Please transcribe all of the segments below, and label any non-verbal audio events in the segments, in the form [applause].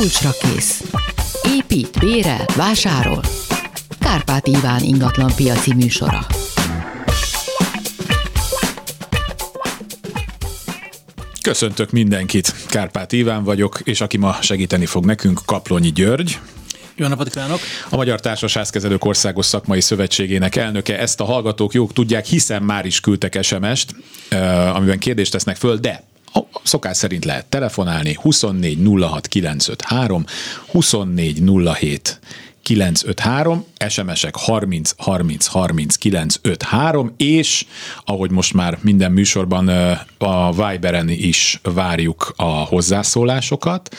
Kulcsra kész. Épít, bérel, vásárol. Kárpát Iván ingatlan piaci műsora. Köszöntök mindenkit, Kárpát Iván vagyok, és aki ma segíteni fog nekünk, Kaplonyi György. Jó napot kívánok! A Magyar Társasházkezelők Országos Szakmai Szövetségének elnöke. Ezt a hallgatók jók tudják, hiszen már is küldtek SMS-t, amiben kérdést tesznek föl, de a szokás szerint lehet telefonálni 24 06 953, 24 07 953, SMS-ek 30 30 30 953, és ahogy most már minden műsorban a Viberen is várjuk a hozzászólásokat.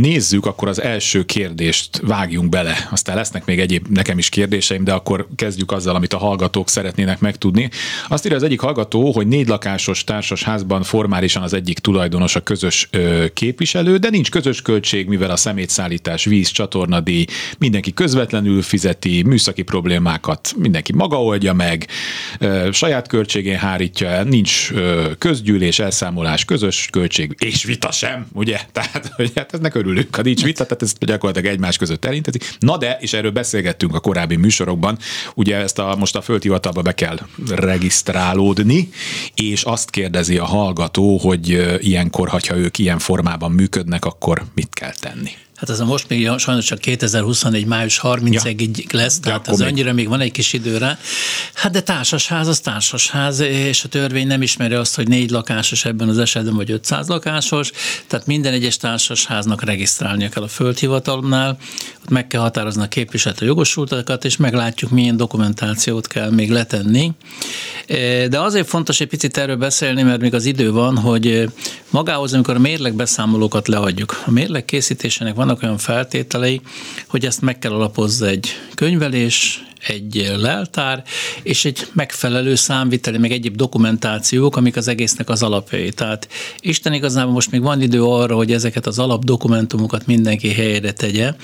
Nézzük akkor az első kérdést, vágjunk bele. Aztán lesznek még egyéb nekem is kérdéseim, de akkor kezdjük azzal, amit a hallgatók szeretnének megtudni. Azt írja az egyik hallgató, hogy négy lakásos társas házban formálisan az egyik tulajdonos a közös ö, képviselő, de nincs közös költség, mivel a szemétszállítás, víz, csatornadíj, mindenki közvetlenül fizeti, műszaki problémákat mindenki maga oldja meg, ö, saját költségén hárítja el, nincs ö, közgyűlés, elszámolás, közös költség, és vita sem, ugye? [laughs] Tehát, hogy hát ez örül örülünk, ha nincs vita, tehát ez gyakorlatilag egymás között elintezik. Na de, és erről beszélgettünk a korábbi műsorokban, ugye ezt a, most a földhivatalba be kell regisztrálódni, és azt kérdezi a hallgató, hogy ilyenkor, ha ők ilyen formában működnek, akkor mit kell tenni? Hát ez a most még sajnos csak 2024. május 30-ig ja. lesz, tehát ja, az még. annyira még van egy kis időre. Hát de társasház az társasház, és a törvény nem ismeri azt, hogy négy lakásos ebben az esetben, vagy 500 lakásos, tehát minden egyes társasháznak regisztrálnia kell a földhivatalnál, ott meg kell határozni a képviselő jogosultakat, és meglátjuk, milyen dokumentációt kell még letenni. De azért fontos egy picit erről beszélni, mert még az idő van, hogy magához, amikor a mérleg beszámolókat leadjuk. A mérleg készítésének vannak olyan feltételei, hogy ezt meg kell alapozza egy könyvelés, egy leltár, és egy megfelelő számviteli, meg egyéb dokumentációk, amik az egésznek az alapjai. Tehát Isten igazából most még van idő arra, hogy ezeket az alapdokumentumokat mindenki helyére tegye,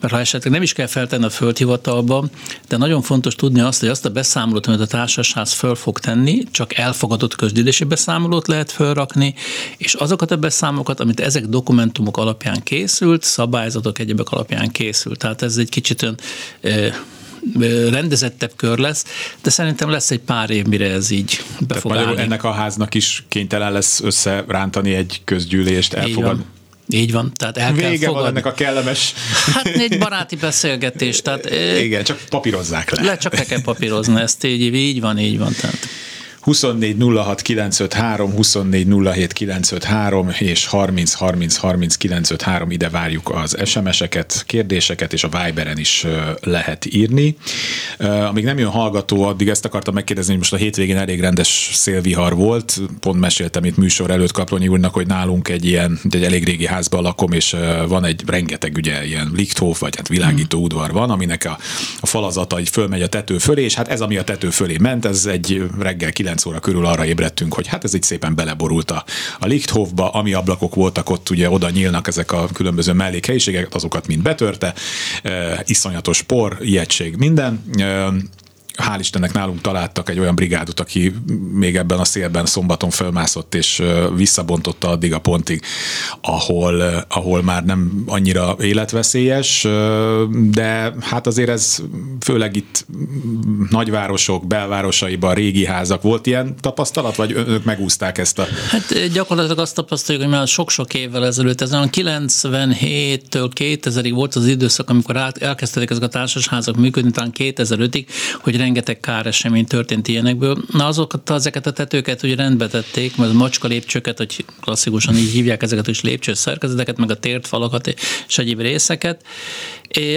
mert ha esetleg nem is kell feltenni a földhivatalba, de nagyon fontos tudni azt, hogy azt a beszámolót, amit a társasház föl fog tenni, csak elfogadott közgyűlési beszámolót lehet fölrakni, és azokat a beszámolókat, amit ezek dokumentumok alapján készült, szabályzatok egyebek alapján készült. Tehát ez egy kicsit olyan rendezettebb kör lesz, de szerintem lesz egy pár év, mire ez így be fog állni. ennek a háznak is kénytelen lesz összerántani egy közgyűlést, elfogad. Így van, tehát el Vége kell fogadni. van ennek a kellemes... Hát egy baráti beszélgetés. Tehát, Igen, csak papírozzák le. Le csak le kell papírozni, ezt így, így van, így van. Tehát. 24 06 953, 24 07 953 és 30 30 30 953 ide várjuk az SMS-eket, kérdéseket, és a Viberen is lehet írni. Amíg nem jön hallgató, addig ezt akartam megkérdezni, hogy most a hétvégén elég rendes szélvihar volt. Pont meséltem itt műsor előtt Kaplonyi úrnak, hogy nálunk egy ilyen, egy elég régi házban lakom, és van egy rengeteg ugye ilyen lichthof, vagy hát világító udvar van, aminek a, a falazata így fölmegy a tető fölé, és hát ez, ami a tető fölé ment, ez egy reggel 9 9 óra körül arra ébredtünk, hogy hát ez így szépen beleborult a, a Lichthofba, ami ablakok voltak ott, ugye oda nyílnak ezek a különböző mellékhelyiségek, azokat mind betörte, e, iszonyatos por, ijegység, minden. E, hál' Istennek nálunk találtak egy olyan brigádot, aki még ebben a szélben szombaton fölmászott és visszabontotta addig a pontig, ahol, ahol már nem annyira életveszélyes, de hát azért ez főleg itt nagyvárosok, belvárosaiban, régi házak. Volt ilyen tapasztalat, vagy önök megúzták ezt a... Hát gyakorlatilag azt tapasztaljuk, hogy már sok-sok évvel ezelőtt, ez olyan 97-től 2000-ig volt az időszak, amikor elkezdtek ezek a társasházak működni, talán 2005-ig, hogy rengeteg káresemény történt ilyenekből. Na azokat, ezeket a tetőket hogy rendbe tették, mert a macska lépcsőket, hogy klasszikusan így hívják ezeket is lépcső szerkezeteket, meg a tért falakat és egyéb részeket.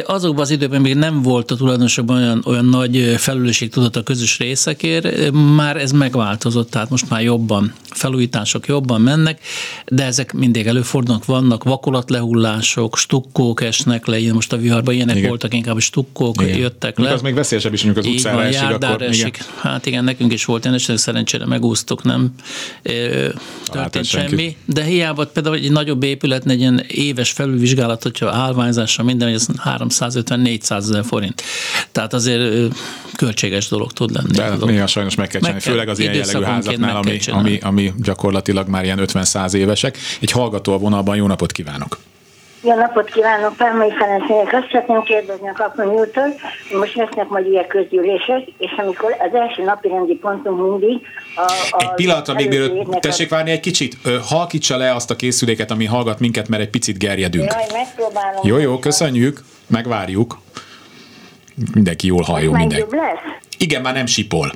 Azokban az időben még nem volt a tulajdonosokban olyan, olyan nagy felelősségtudat a közös részekért, már ez megváltozott, tehát most már jobban, felújítások jobban mennek, de ezek mindig előfordulnak, vannak vakolatlehullások, stukkók esnek le, ilyen most a viharban ilyenek igen. voltak, inkább stukkók igen. jöttek le. az még veszélyesebb is, mondjuk az utcára van, esik, akkor, esik. Igen. Hát igen, nekünk is volt ilyen, és szerencsére megúsztuk, nem történt semmi. De hiába például egy nagyobb épület, egy ilyen éves felülvizsgálat, hogyha állványzása minden, hogy 350-400 ezer forint. Tehát azért költséges dolog tud lenni. De hát néha sajnos meg kell csinálni, főleg az ilyen jellegű házaknál, ami, ami, ami gyakorlatilag már ilyen 50-100 évesek. Egy hallgató a vonalban, jó napot kívánok! Jó napot kívánok, Pálmai Ferencnél. Azt szeretném kérdezni a Kaplan úrtól, hogy most lesznek majd ilyen közgyűlések, és amikor az első napi rendi pontunk mindig a, a Egy pillanatra még mielőtt, tessék várni egy kicsit, halkítsa le azt a készüléket, ami hallgat minket, mert egy picit gerjedünk. Jaj, megpróbálom. Jó, jó, köszönjük, megvárjuk. Mindenki jól halljon mindenki. lesz? Igen, már nem sipol.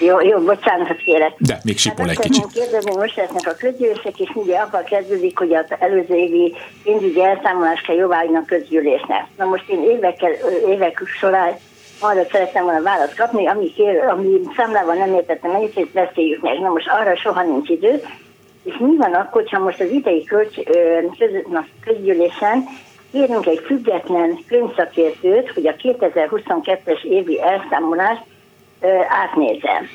Jó, jó, bocsánat, kérek. De még sipol hát egy kicsit. kérdezni, most lesznek a közgyűlések, és ugye akkor kezdődik, hogy az előző évi pénzügyi elszámolást kell jóváhagyni a közgyűlésnek. Na most én évekkel, évek során arra szerettem volna választ kapni, ami, kér, ami számlával nem értettem, ennyit beszéljük meg. Na most arra soha nincs idő. És mi van akkor, ha most az idei kölcs, köz, na, közgyűlésen kérünk egy független könyvszakértőt, hogy a 2022-es évi elszámolást átnézem.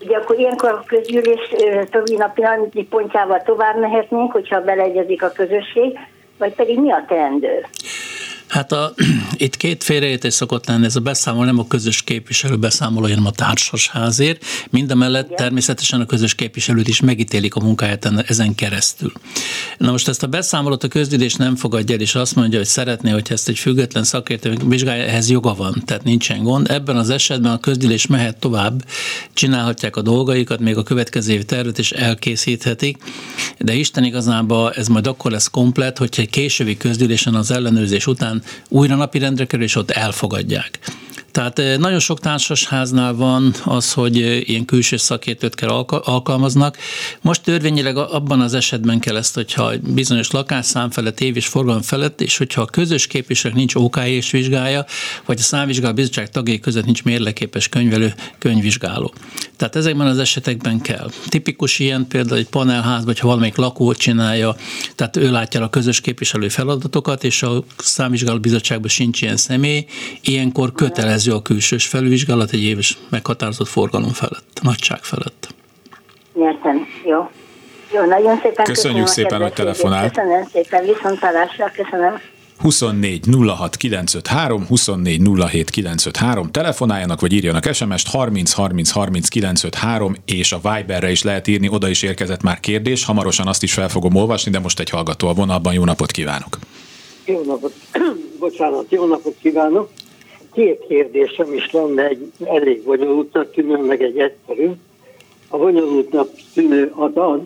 Ugye akkor ilyenkor a közgyűlés további napi pontjával tovább mehetnénk, hogyha beleegyezik a közösség, vagy pedig mi a teendő? Hát a, [clears throat] itt két félreértés szokott lenni, ez a beszámoló nem a közös képviselő beszámoló, hanem a társasházért. Mindemellett Igen. természetesen a közös képviselőt is megítélik a munkáját ezen keresztül. Na most ezt a beszámolót a közgyűlés nem fogadja el, és azt mondja, hogy szeretné, hogy ezt egy független szakértő vizsgálja, ehhez joga van, tehát nincsen gond. Ebben az esetben a közgyűlés mehet tovább, csinálhatják a dolgaikat, még a következő év tervet is elkészíthetik, de Isten igazából ez majd akkor lesz komplet, hogyha egy későbbi közgyűlésen az ellenőrzés után újra napirendre kerül, és ott elfogadják. Tehát eh, nagyon sok társasháznál van az, hogy eh, ilyen külső szakértőt kell alkalmaznak. Most törvényileg abban az esetben kell ezt, hogyha bizonyos lakásszám felett, év és forgalom felett, és hogyha a közös képviselők nincs OK és vizsgálja, vagy a számvizsgáló bizottság tagjai között nincs mérleképes könyvelő, könyvvizsgáló. Tehát ezekben az esetekben kell. Tipikus ilyen például egy panelház, vagy ha valamelyik lakó csinálja, tehát ő látja a közös képviselő feladatokat, és a számvizsgáló bizottságban sincs ilyen személy, ilyenkor kötelez kötelező a külsős felvizsgálat egy éves meghatározott forgalom felett, nagyság felett. Értem, jó. Jó, nagyon szépen köszönjük szépen, hogy telefonál. Köszönöm szépen, viszontlátásra, köszönöm. 24 06 953, 24 07 953, telefonáljanak vagy írjanak SMS-t 30 30 30 953, és a Viberre is lehet írni, oda is érkezett már kérdés, hamarosan azt is fel fogom olvasni, de most egy hallgató a vonalban, jó napot kívánok! Jó napot, [clears throat] bocsánat, jó napot kívánok! Két kérdésem is lenne, egy elég bonyolultnak tűnő, meg egy egyszerű. A bonyolultnak tűnő az az,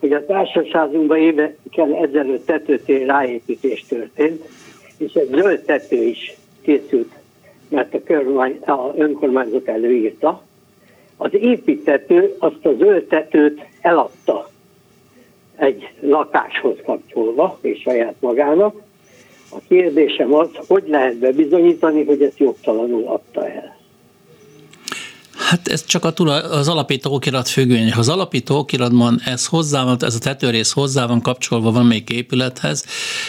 hogy a társaságunkban évekkel ezelőtt tetőtér ráépítés történt, és egy zöld tető is készült, mert a, körmány, a önkormányzat előírta. Az építető azt a zöld tetőt eladta egy lakáshoz kapcsolva, és saját magának, a kérdésem az, hogy lehet bebizonyítani, hogy ezt jogtalanul adta el. Hát ez csak a tulaj, az alapító okirat függvény. Ha az alapító okiratban ez hozzá van, ez a tetőrész hozzá van kapcsolva valamelyik épülethez,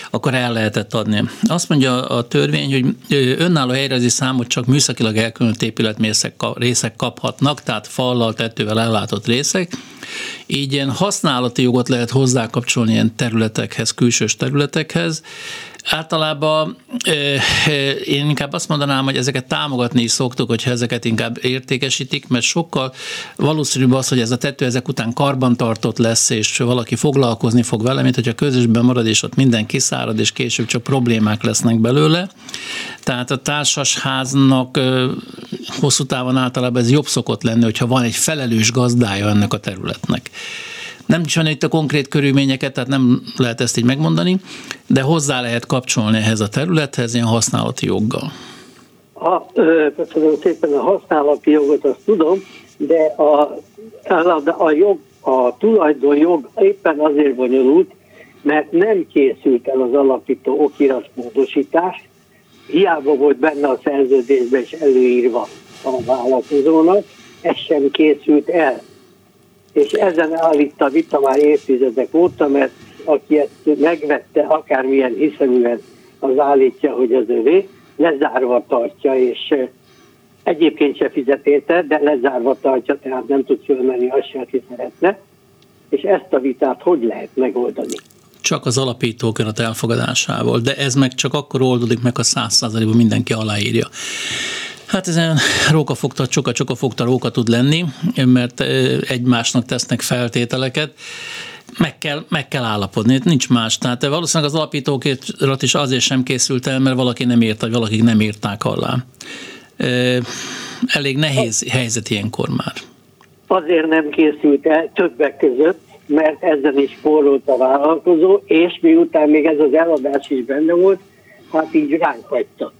akkor el lehetett adni. Azt mondja a törvény, hogy önálló helyrezi számot csak műszakilag elkülönült épületmészek részek kaphatnak, tehát fallal, tetővel ellátott részek. Így ilyen használati jogot lehet hozzákapcsolni ilyen területekhez, külsős területekhez, Általában én inkább azt mondanám, hogy ezeket támogatni is szoktuk, hogyha ezeket inkább értékesítik, mert sokkal valószínűbb az, hogy ez a tető ezek után karbantartott lesz, és valaki foglalkozni fog vele, mint hogyha közösben marad, és ott minden kiszárad, és később csak problémák lesznek belőle. Tehát a társasháznak hosszú távon általában ez jobb szokott lenni, hogyha van egy felelős gazdája ennek a területnek. Nem is van itt a konkrét körülményeket, tehát nem lehet ezt így megmondani, de hozzá lehet kapcsolni ehhez a területhez ilyen használati joggal. A, köszönöm szépen a használati jogot, azt tudom, de a, a, a jog, a tulajdonjog éppen azért bonyolult, mert nem készült el az alapító okiratmódosítás, hiába volt benne a szerződésben és előírva a vállalkozónak, ez sem készült el és ezen állít a vita már évtizedek óta, mert aki ezt megvette, akármilyen hiszeműen az állítja, hogy az övé, lezárva tartja, és egyébként se fizet érte, de lezárva tartja, tehát nem tud fölmenni azt se, aki szeretne. És ezt a vitát hogy lehet megoldani? csak az alapítóköret elfogadásával, de ez meg csak akkor oldódik meg, ha száz százalékban mindenki aláírja. Hát ezen rókafogta, csoka-csoka róka tud lenni, mert egymásnak tesznek feltételeket meg kell, meg kell állapodni, nincs más. Tehát valószínűleg az alapítókérat is azért sem készült el, mert valaki nem írta, vagy valakik nem írták alá. Elég nehéz helyzet ilyenkor már. Azért nem készült el többek között, mert ezen is forrolt a vállalkozó, és miután még ez az eladás is benne volt, hát így ránk hagyta.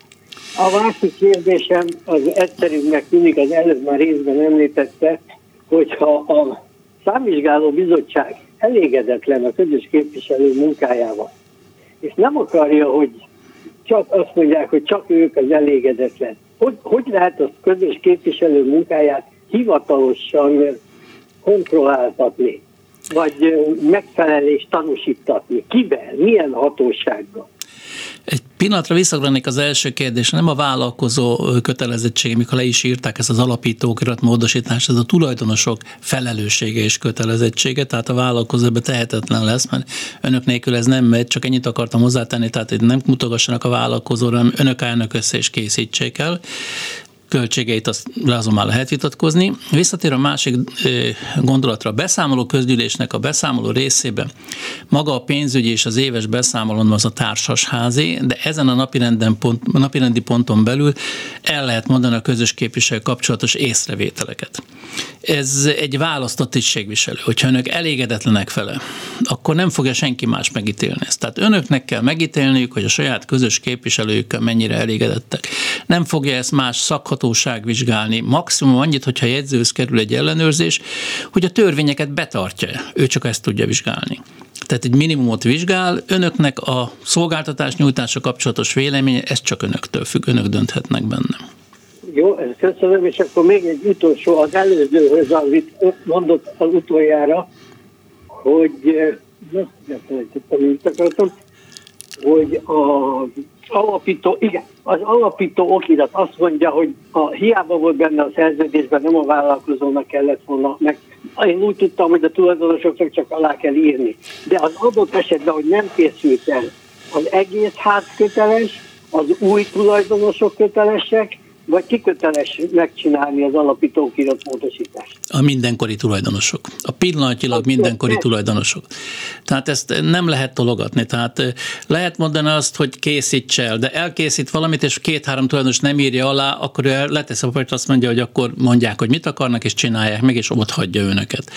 A másik kérdésem az egyszerűbbnek tűnik, az előbb már részben említette, hogyha a számvizsgáló bizottság elégedetlen a közös képviselő munkájával, és nem akarja, hogy csak azt mondják, hogy csak ők az elégedetlen. Hogy, hogy lehet a közös képviselő munkáját hivatalosan kontrolláltatni, vagy megfelelést tanúsítatni? Kivel? Milyen hatósággal? Egy pillanatra visszagranék az első kérdés, nem a vállalkozó kötelezettsége, mikor le is írták ezt az alapítókirat módosítást, ez a tulajdonosok felelőssége és kötelezettsége, tehát a vállalkozó ebbe tehetetlen lesz, mert önök nélkül ez nem megy, csak ennyit akartam hozzátenni, tehát hogy nem mutogassanak a vállalkozóra, hanem önök állnak össze és készítsék el költségeit azt azon már lehet vitatkozni. Visszatér a másik gondolatra, a beszámoló közgyűlésnek a beszámoló részében maga a pénzügyi és az éves beszámolón az a társasházi, de ezen a napirenden pont, napirendi ponton belül el lehet mondani a közös képviselő kapcsolatos észrevételeket. Ez egy választott tisztségviselő. Hogyha önök elégedetlenek vele, akkor nem fogja senki más megítélni ezt. Tehát önöknek kell megítélniük, hogy a saját közös képviselőkkel mennyire elégedettek. Nem fogja ezt más szakhat hatóság vizsgálni. Maximum annyit, hogyha jegyzőhöz kerül egy ellenőrzés, hogy a törvényeket betartja. Ő csak ezt tudja vizsgálni. Tehát egy minimumot vizsgál, önöknek a szolgáltatás nyújtása kapcsolatos véleménye, ez csak önöktől függ, önök dönthetnek benne. Jó, ezt köszönöm, és akkor még egy utolsó, az előzőhöz, amit mondott az utoljára, hogy, na, mit akartam, hogy a alapító, igen, az alapító okirat azt mondja, hogy a, hiába volt benne a szerződésben, nem a vállalkozónak kellett volna, meg én úgy tudtam, hogy a tulajdonosoknak csak alá kell írni. De az adott esetben, hogy nem készült el, az egész ház köteles, az új tulajdonosok kötelesek, vagy kiköteles megcsinálni az alapító módosítást? A mindenkori tulajdonosok. A pillanatilag mindenkori tulajdonosok. Tehát ezt nem lehet tologatni. Tehát lehet mondani azt, hogy készíts el, de elkészít valamit, és két-három tulajdonos nem írja alá, akkor ő letesz a papírt, azt mondja, hogy akkor mondják, hogy mit akarnak, és csinálják meg, és ott hagyja önöket.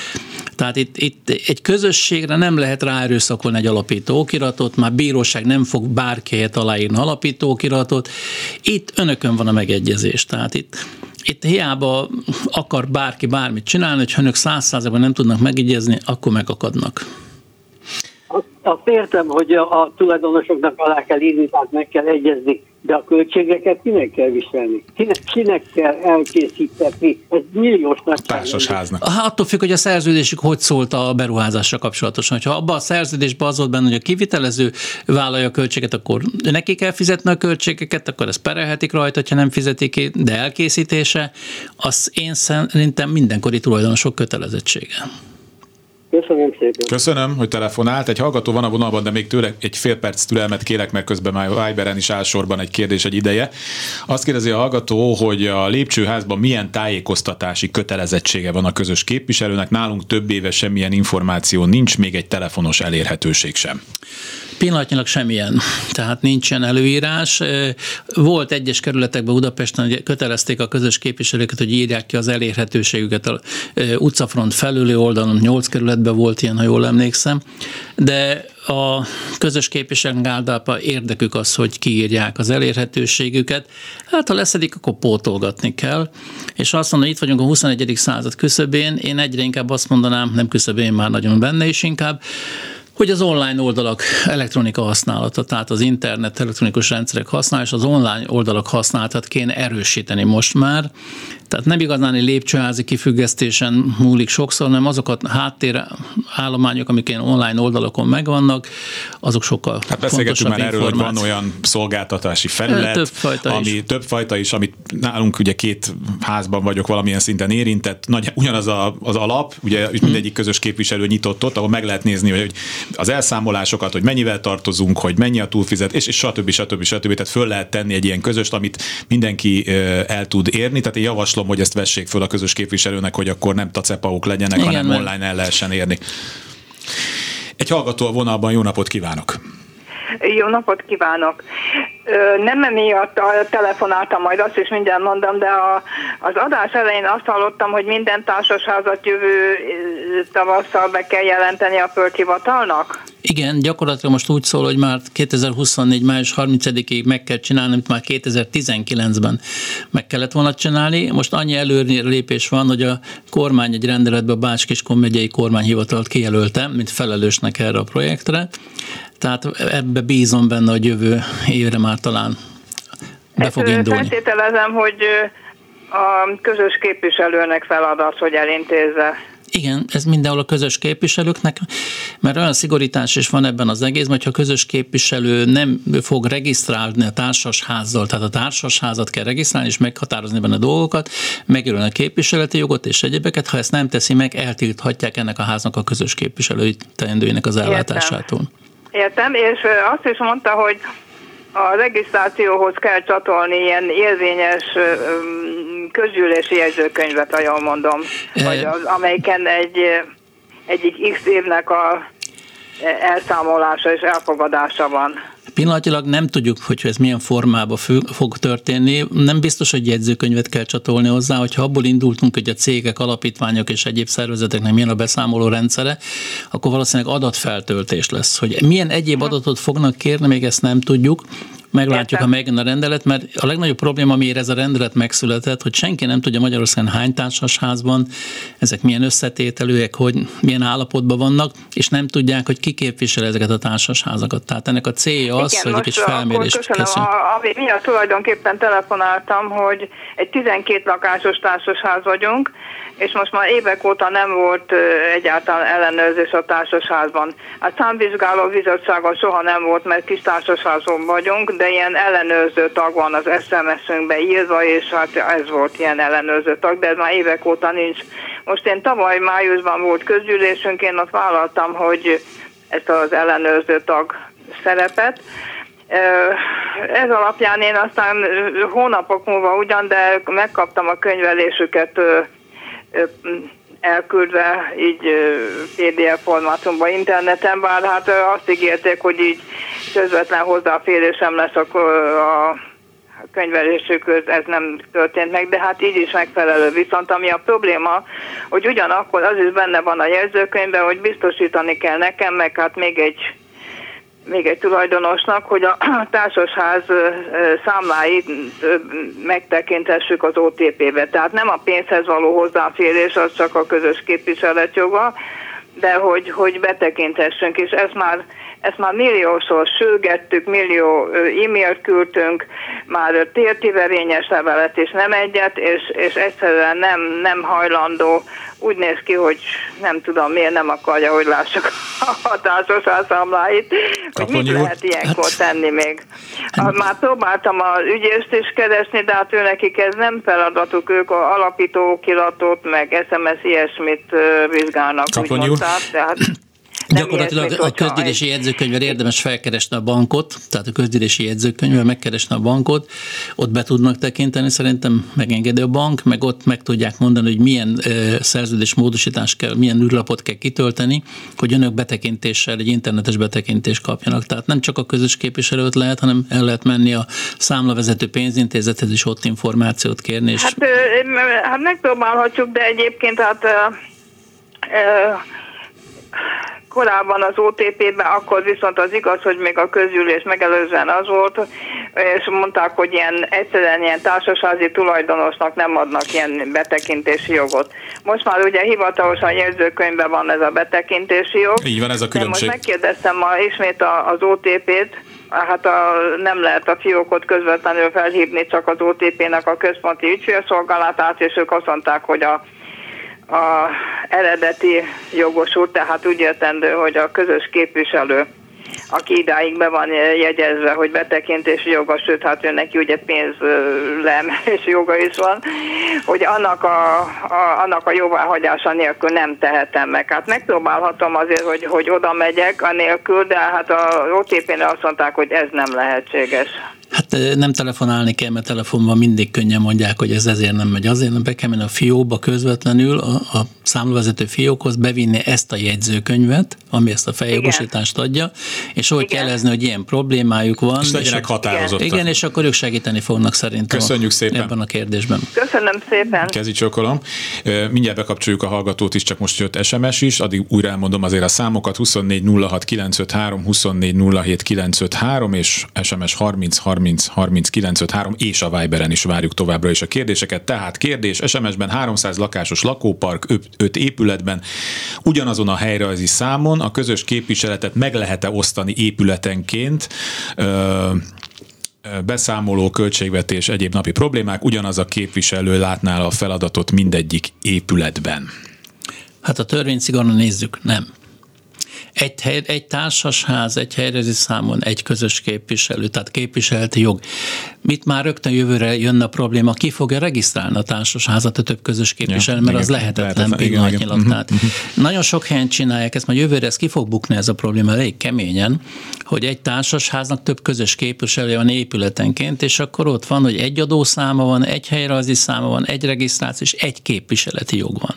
Tehát itt, itt egy közösségre nem lehet ráerőszakolni egy alapító okiratot, már bíróság nem fog bárki aláírni alapító okiratot. Itt önökön van a megegyezés megegyezés. Tehát itt, itt hiába akar bárki bármit csinálni, hogyha önök száz százalékban nem tudnak megegyezni, akkor megakadnak. Azt értem, hogy a, a tulajdonosoknak alá kell írni, tehát meg kell egyezni de a költségeket kinek kell viselni? Kinek, kinek kell elkészíteni? Ez milliós nagy Társasháznak. Hát attól függ, hogy a szerződésük hogy szólt a beruházásra kapcsolatosan. Ha abban a szerződésben az volt benne, hogy a kivitelező vállalja a költséget, akkor neki kell fizetni a költségeket, akkor ezt perelhetik rajta, ha nem fizetik ki, de elkészítése, az én szerintem mindenkori tulajdonosok kötelezettsége. Köszönöm szépen. Köszönöm, hogy telefonált. Egy hallgató van a vonalban, de még tőle egy fél perc türelmet kérek, mert közben már Viberen is álsorban egy kérdés egy ideje. Azt kérdezi a hallgató, hogy a lépcsőházban milyen tájékoztatási kötelezettsége van a közös képviselőnek. Nálunk több éve semmilyen információ nincs, még egy telefonos elérhetőség sem. Pillanatnyilag semmilyen, tehát nincsen előírás. Volt egyes kerületekben Budapesten, hogy kötelezték a közös képviselőket, hogy írják ki az elérhetőségüket a utcafront felüli oldalon, nyolc kerületben volt ilyen, ha jól emlékszem, de a közös képviselők általában érdekük az, hogy kiírják az elérhetőségüket. Hát ha leszedik, akkor pótolgatni kell. És azt mondom, itt vagyunk a 21. század küszöbén, én egyre inkább azt mondanám, nem küszöbén már nagyon benne is inkább, hogy az online oldalak elektronika használata, tehát az internet elektronikus rendszerek használása, az online oldalak használatát kéne erősíteni most már. Tehát nem igazán egy lépcsőházi kifüggesztésen múlik sokszor, hanem azokat háttér állományok, amik ilyen online oldalakon megvannak, azok sokkal Hát beszélgetünk már erről, hogy van olyan szolgáltatási felület, több fajta ami is. több fajta is, amit nálunk ugye két házban vagyok valamilyen szinten érintett, nagy, ugyanaz a, az alap, ugye mindegyik közös képviselő nyitott ott, ahol meg lehet nézni, hogy az elszámolásokat, hogy mennyivel tartozunk, hogy mennyi a túlfizet, és, és stb. stb. stb. Tehát föl lehet tenni egy ilyen közöst, amit mindenki el tud érni. Tehát én javaslom, hogy ezt vessék föl a közös képviselőnek, hogy akkor nem tacepauk legyenek, Igen, hanem online el lehessen érni. Egy hallgató a vonalban, jó napot kívánok! Jó napot kívánok! Nem emiatt telefonáltam, majd azt is mindjárt mondom, de a, az adás elején azt hallottam, hogy minden társasházat jövő tavasszal be kell jelenteni a földhivatalnak? Igen, gyakorlatilag most úgy szól, hogy már 2024. május 30-ig meg kell csinálni, amit már 2019-ben meg kellett volna csinálni. Most annyi előrelépés van, hogy a kormány egy rendeletbe a Bács-Kiskon megyei kormányhivatalt kijelölte, mint felelősnek erre a projektre. Tehát ebbe bízom benne, hogy jövő évre már talán be fog indulni. Feltételezem, hogy a közös képviselőnek feladat, hogy elintézze igen, ez mindenhol a közös képviselőknek, mert olyan szigorítás is van ebben az egész, hogyha a közös képviselő nem fog regisztrálni a társasházzal, tehát a társasházat kell regisztrálni és meghatározni benne dolgokat, megjelölni a képviseleti jogot és egyébeket, ha ezt nem teszi meg, eltilthatják ennek a háznak a közös képviselői teendőinek az ellátásától. Értem, és azt is mondta, hogy a regisztrációhoz kell csatolni ilyen érvényes közgyűlési jegyzőkönyvet, ha jól mondom, vagy az, amelyiken egy, egyik x évnek a elszámolása és elfogadása van. Pillanatilag nem tudjuk, hogy ez milyen formában fog történni. Nem biztos, hogy jegyzőkönyvet kell csatolni hozzá, hogyha abból indultunk, hogy a cégek, alapítványok és egyéb szervezeteknek milyen a beszámoló rendszere, akkor valószínűleg adatfeltöltés lesz. Hogy milyen egyéb adatot fognak kérni, még ezt nem tudjuk meglátjuk, Értem. ha megjön a rendelet, mert a legnagyobb probléma, amiért ez a rendelet megszületett, hogy senki nem tudja Magyarországon hány társasházban, ezek milyen összetételűek, hogy milyen állapotban vannak, és nem tudják, hogy ki képvisel ezeket a társasházakat. Tehát ennek a célja az, Igen, hogy egy kis felmérést köszönöm, a, ami miatt tulajdonképpen telefonáltam, hogy egy 12 lakásos társasház vagyunk, és most már évek óta nem volt egyáltalán ellenőrzés a társasházban. A számvizsgáló bizottságon soha nem volt, mert kis társasházon vagyunk, de ilyen ellenőrző tag van az SMS-ünkbe írva, és hát ez volt ilyen ellenőrző tag, de ez már évek óta nincs. Most én tavaly májusban volt közgyűlésünk, én ott vállaltam, hogy ezt az ellenőrző tag szerepet, ez alapján én aztán hónapok múlva ugyan, de megkaptam a könyvelésüket elküldve így PDF formátumban interneten, bár hát azt ígérték, hogy így közvetlen hozzáférésem lesz a, a könyvelésükhöz, ez nem történt meg, de hát így is megfelelő. Viszont ami a probléma, hogy ugyanakkor az is benne van a jegyzőkönyvben, hogy biztosítani kell nekem, meg hát még egy még egy tulajdonosnak, hogy a [clears throat] társasház számláit megtekintessük az OTP-be. Tehát nem a pénzhez való hozzáférés, az csak a közös képviseletjoga, de hogy, hogy betekintessünk, és ez már ezt már milliószor sürgettük, millió e-mailt küldtünk, már tértiverényes levelet is nem egyet, és, és egyszerűen nem, nem hajlandó. Úgy néz ki, hogy nem tudom miért nem akarja, hogy lássuk a hatásos számláit, hogy mit lehet ilyenkor hát- tenni még. Hát- már próbáltam az ügyészt is keresni, de hát őnekik ez nem feladatuk, ők a alapító okilatot, meg SMS ilyesmit vizsgálnak. Kaponyi tehát [clears throat] Gyakorlatilag a közgyűlési jegyzőkönyvvel érdemes felkeresni a bankot, tehát a közgyűlési jegyzőkönyvvel megkeresni a bankot, ott be tudnak tekinteni, szerintem megengedő a bank, meg ott meg tudják mondani, hogy milyen szerződés módosítás kell, milyen űrlapot kell kitölteni, hogy önök betekintéssel egy internetes betekintést kapjanak. Tehát nem csak a közös képviselőt lehet, hanem el lehet menni a számlavezető pénzintézethez is ott információt kérni. És... Hát, hát megpróbálhatjuk, de egyébként hát korábban az OTP-ben, akkor viszont az igaz, hogy még a közgyűlés megelőzően az volt, és mondták, hogy ilyen egyszerűen ilyen társasházi tulajdonosnak nem adnak ilyen betekintési jogot. Most már ugye hivatalosan jegyzőkönyvben van ez a betekintési jog. Így van ez a különbség. most megkérdeztem ma ismét az OTP-t, hát a, nem lehet a fiókot közvetlenül felhívni, csak az OTP-nek a központi ügyfélszolgálatát, és ők azt mondták, hogy a a eredeti jogosult, tehát úgy értendő, hogy a közös képviselő, aki idáig be van jegyezve, hogy betekintési joga, sőt, hát ő neki ugye pénzlem [laughs] és joga is van, hogy annak a, a, annak a jóváhagyása nélkül nem tehetem meg. Hát megpróbálhatom azért, hogy, hogy oda megyek a nélkül, de hát a OTP-nél azt mondták, hogy ez nem lehetséges. Hát nem telefonálni kell, mert telefonban mindig könnyen mondják, hogy ez ezért nem megy. Azért nem be kell menni a fióba közvetlenül, a, a számlavezető fiókhoz bevinni ezt a jegyzőkönyvet, ami ezt a feljogosítást adja, és úgy kell jelezni, hogy ilyen problémájuk van. És legyenek határozottak. Igen, és akkor ők segíteni fognak szerintem Köszönjük szépen. ebben a kérdésben. Köszönöm szépen. Kezi csokolom. Mindjárt bekapcsoljuk a hallgatót is, csak most jött SMS is, addig újra elmondom azért a számokat 24 06 953, 24 07 953 és SMS 30 30 30 30 953 és a Viberen is várjuk továbbra is a kérdéseket. Tehát kérdés SMS-ben 300 lakásos lakópark 5 épületben ugyanazon a helyrajzi számon a közös képviseletet meg lehet-e osztani épületenként beszámoló, költségvetés, egyéb napi problémák, ugyanaz a képviselő látná a feladatot mindegyik épületben. Hát a törvény szigorúan nézzük, nem. Egy, hely, egy társasház, egy helyrezi számon egy közös képviselő, tehát képviseleti jog. Mit már rögtön jövőre jönne a probléma, ki fogja regisztrálni a társasházat a több közös képviselő, ja, mert igen, az lehetetlen pillanatnyilag. Igen, igen. nagyon sok helyen csinálják ezt, majd jövőre ez ki fog bukni ez a probléma elég keményen, hogy egy társasháznak több közös képviselője van épületenként, és akkor ott van, hogy egy adószáma van, egy helyrajzi száma van, egy regisztráció és egy képviseleti jog van.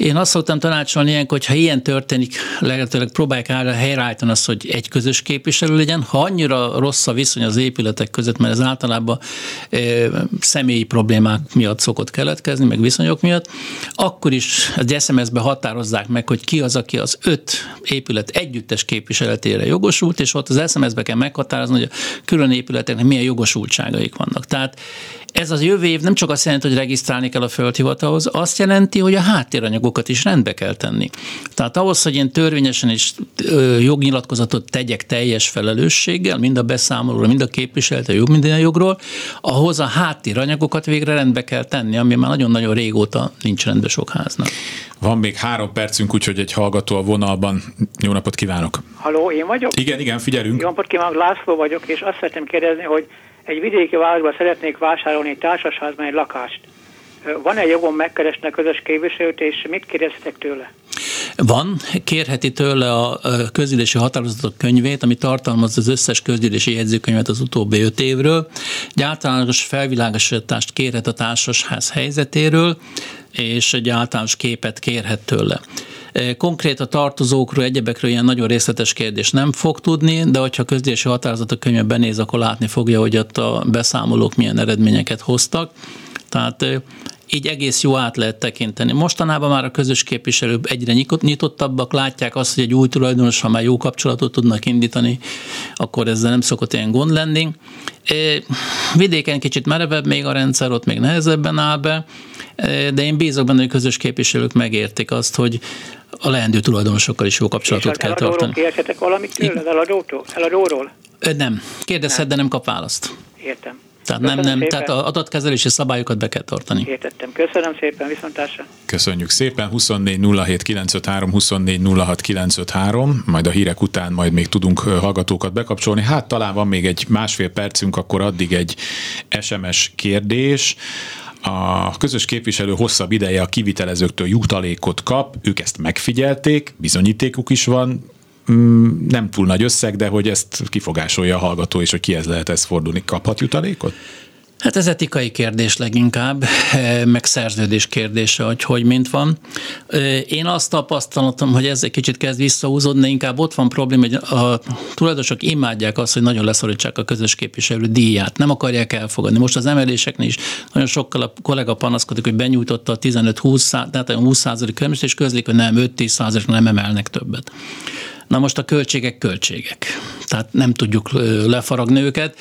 Én azt szoktam tanácsolni ilyenkor, hogy ha ilyen történik, lehetőleg próbálják ára helyreállítani azt, hogy egy közös képviselő legyen. Ha annyira rossz a viszony az épületek között, mert ez általában e, személyi problémák miatt szokott keletkezni, meg viszonyok miatt, akkor is egy SMS-be határozzák meg, hogy ki az, aki az öt épület együttes képviseletére jogosult, és ott az SMS-be kell meghatározni, hogy a külön épületeknek milyen jogosultságaik vannak. Tehát ez az jövő év nem csak azt jelenti, hogy regisztrálni kell a földhivatalhoz, azt jelenti, hogy a háttéranyagokat is rendbe kell tenni. Tehát ahhoz, hogy én törvényesen is jognyilatkozatot tegyek teljes felelősséggel, mind a beszámolóra, mind a képviselete jog minden jogról, ahhoz a háttéranyagokat végre rendbe kell tenni, ami már nagyon-nagyon régóta nincs rendben sok háznak. Van még három percünk, úgyhogy egy hallgató a vonalban. Jó napot kívánok! Haló, én vagyok? Igen, igen, figyelünk. Jó napot kívánok, László vagyok, és azt szeretném kérdezni, hogy egy vidéki városban szeretnék vásárolni társasházban egy lakást. Van-e jogom megkeresni a közös képviselőt, és mit kérdeztek tőle? Van, kérheti tőle a közülési határozatok könyvét, ami tartalmaz az összes közülési jegyzőkönyvet az utóbbi öt évről. Egy általános felvilágosítást kérhet a társasház helyzetéről, és egy általános képet kérhet tőle. Konkrét a tartozókról, egyebekről ilyen nagyon részletes kérdés nem fog tudni, de hogyha közgyűlési határozatok könyve benéz, akkor látni fogja, hogy ott a beszámolók milyen eredményeket hoztak. Tehát így egész jó át lehet tekinteni. Mostanában már a közös képviselők egyre nyitottabbak, látják azt, hogy egy új tulajdonos, ha már jó kapcsolatot tudnak indítani, akkor ezzel nem szokott ilyen gond lenni. Vidéken kicsit merevebb még a rendszer, ott még nehezebben áll be, de én bízok benne, hogy közös képviselők megértik azt, hogy a leendő tulajdonosokkal is jó kapcsolatot kell tartani. Kérhetek valamit tőle, eladótól, eladóról? Nem. Kérdezhet, de nem kap választ. Értem. Tehát nem, nem, tehát az adatkezelési szabályokat be kell tartani. Értettem. Köszönöm szépen, viszontlátásra. Köszönjük szépen. 24 07 953, 24 06 953, majd a hírek után majd még tudunk hallgatókat bekapcsolni. Hát talán van még egy másfél percünk, akkor addig egy SMS kérdés. A közös képviselő hosszabb ideje a kivitelezőktől jutalékot kap, ők ezt megfigyelték, bizonyítékuk is van, mm, nem túl nagy összeg, de hogy ezt kifogásolja a hallgató, és hogy kihez lehet ez fordulni, kaphat jutalékot? Hát ez etikai kérdés leginkább, eh, meg szerződés kérdése, hogy hogy mint van. Eh, én azt tapasztalatom, hogy ez egy kicsit kezd visszahúzódni, inkább ott van probléma, hogy a tulajdonosok imádják azt, hogy nagyon leszorítsák a közös képviselő díját, nem akarják elfogadni. Most az emeléseknél is nagyon sokkal a kollega panaszkodik, hogy benyújtotta a 15-20, tehát a 20 százalék és közlik, hogy nem 5-10 százalék nem emelnek többet. Na most a költségek költségek. Tehát nem tudjuk lefaragni őket,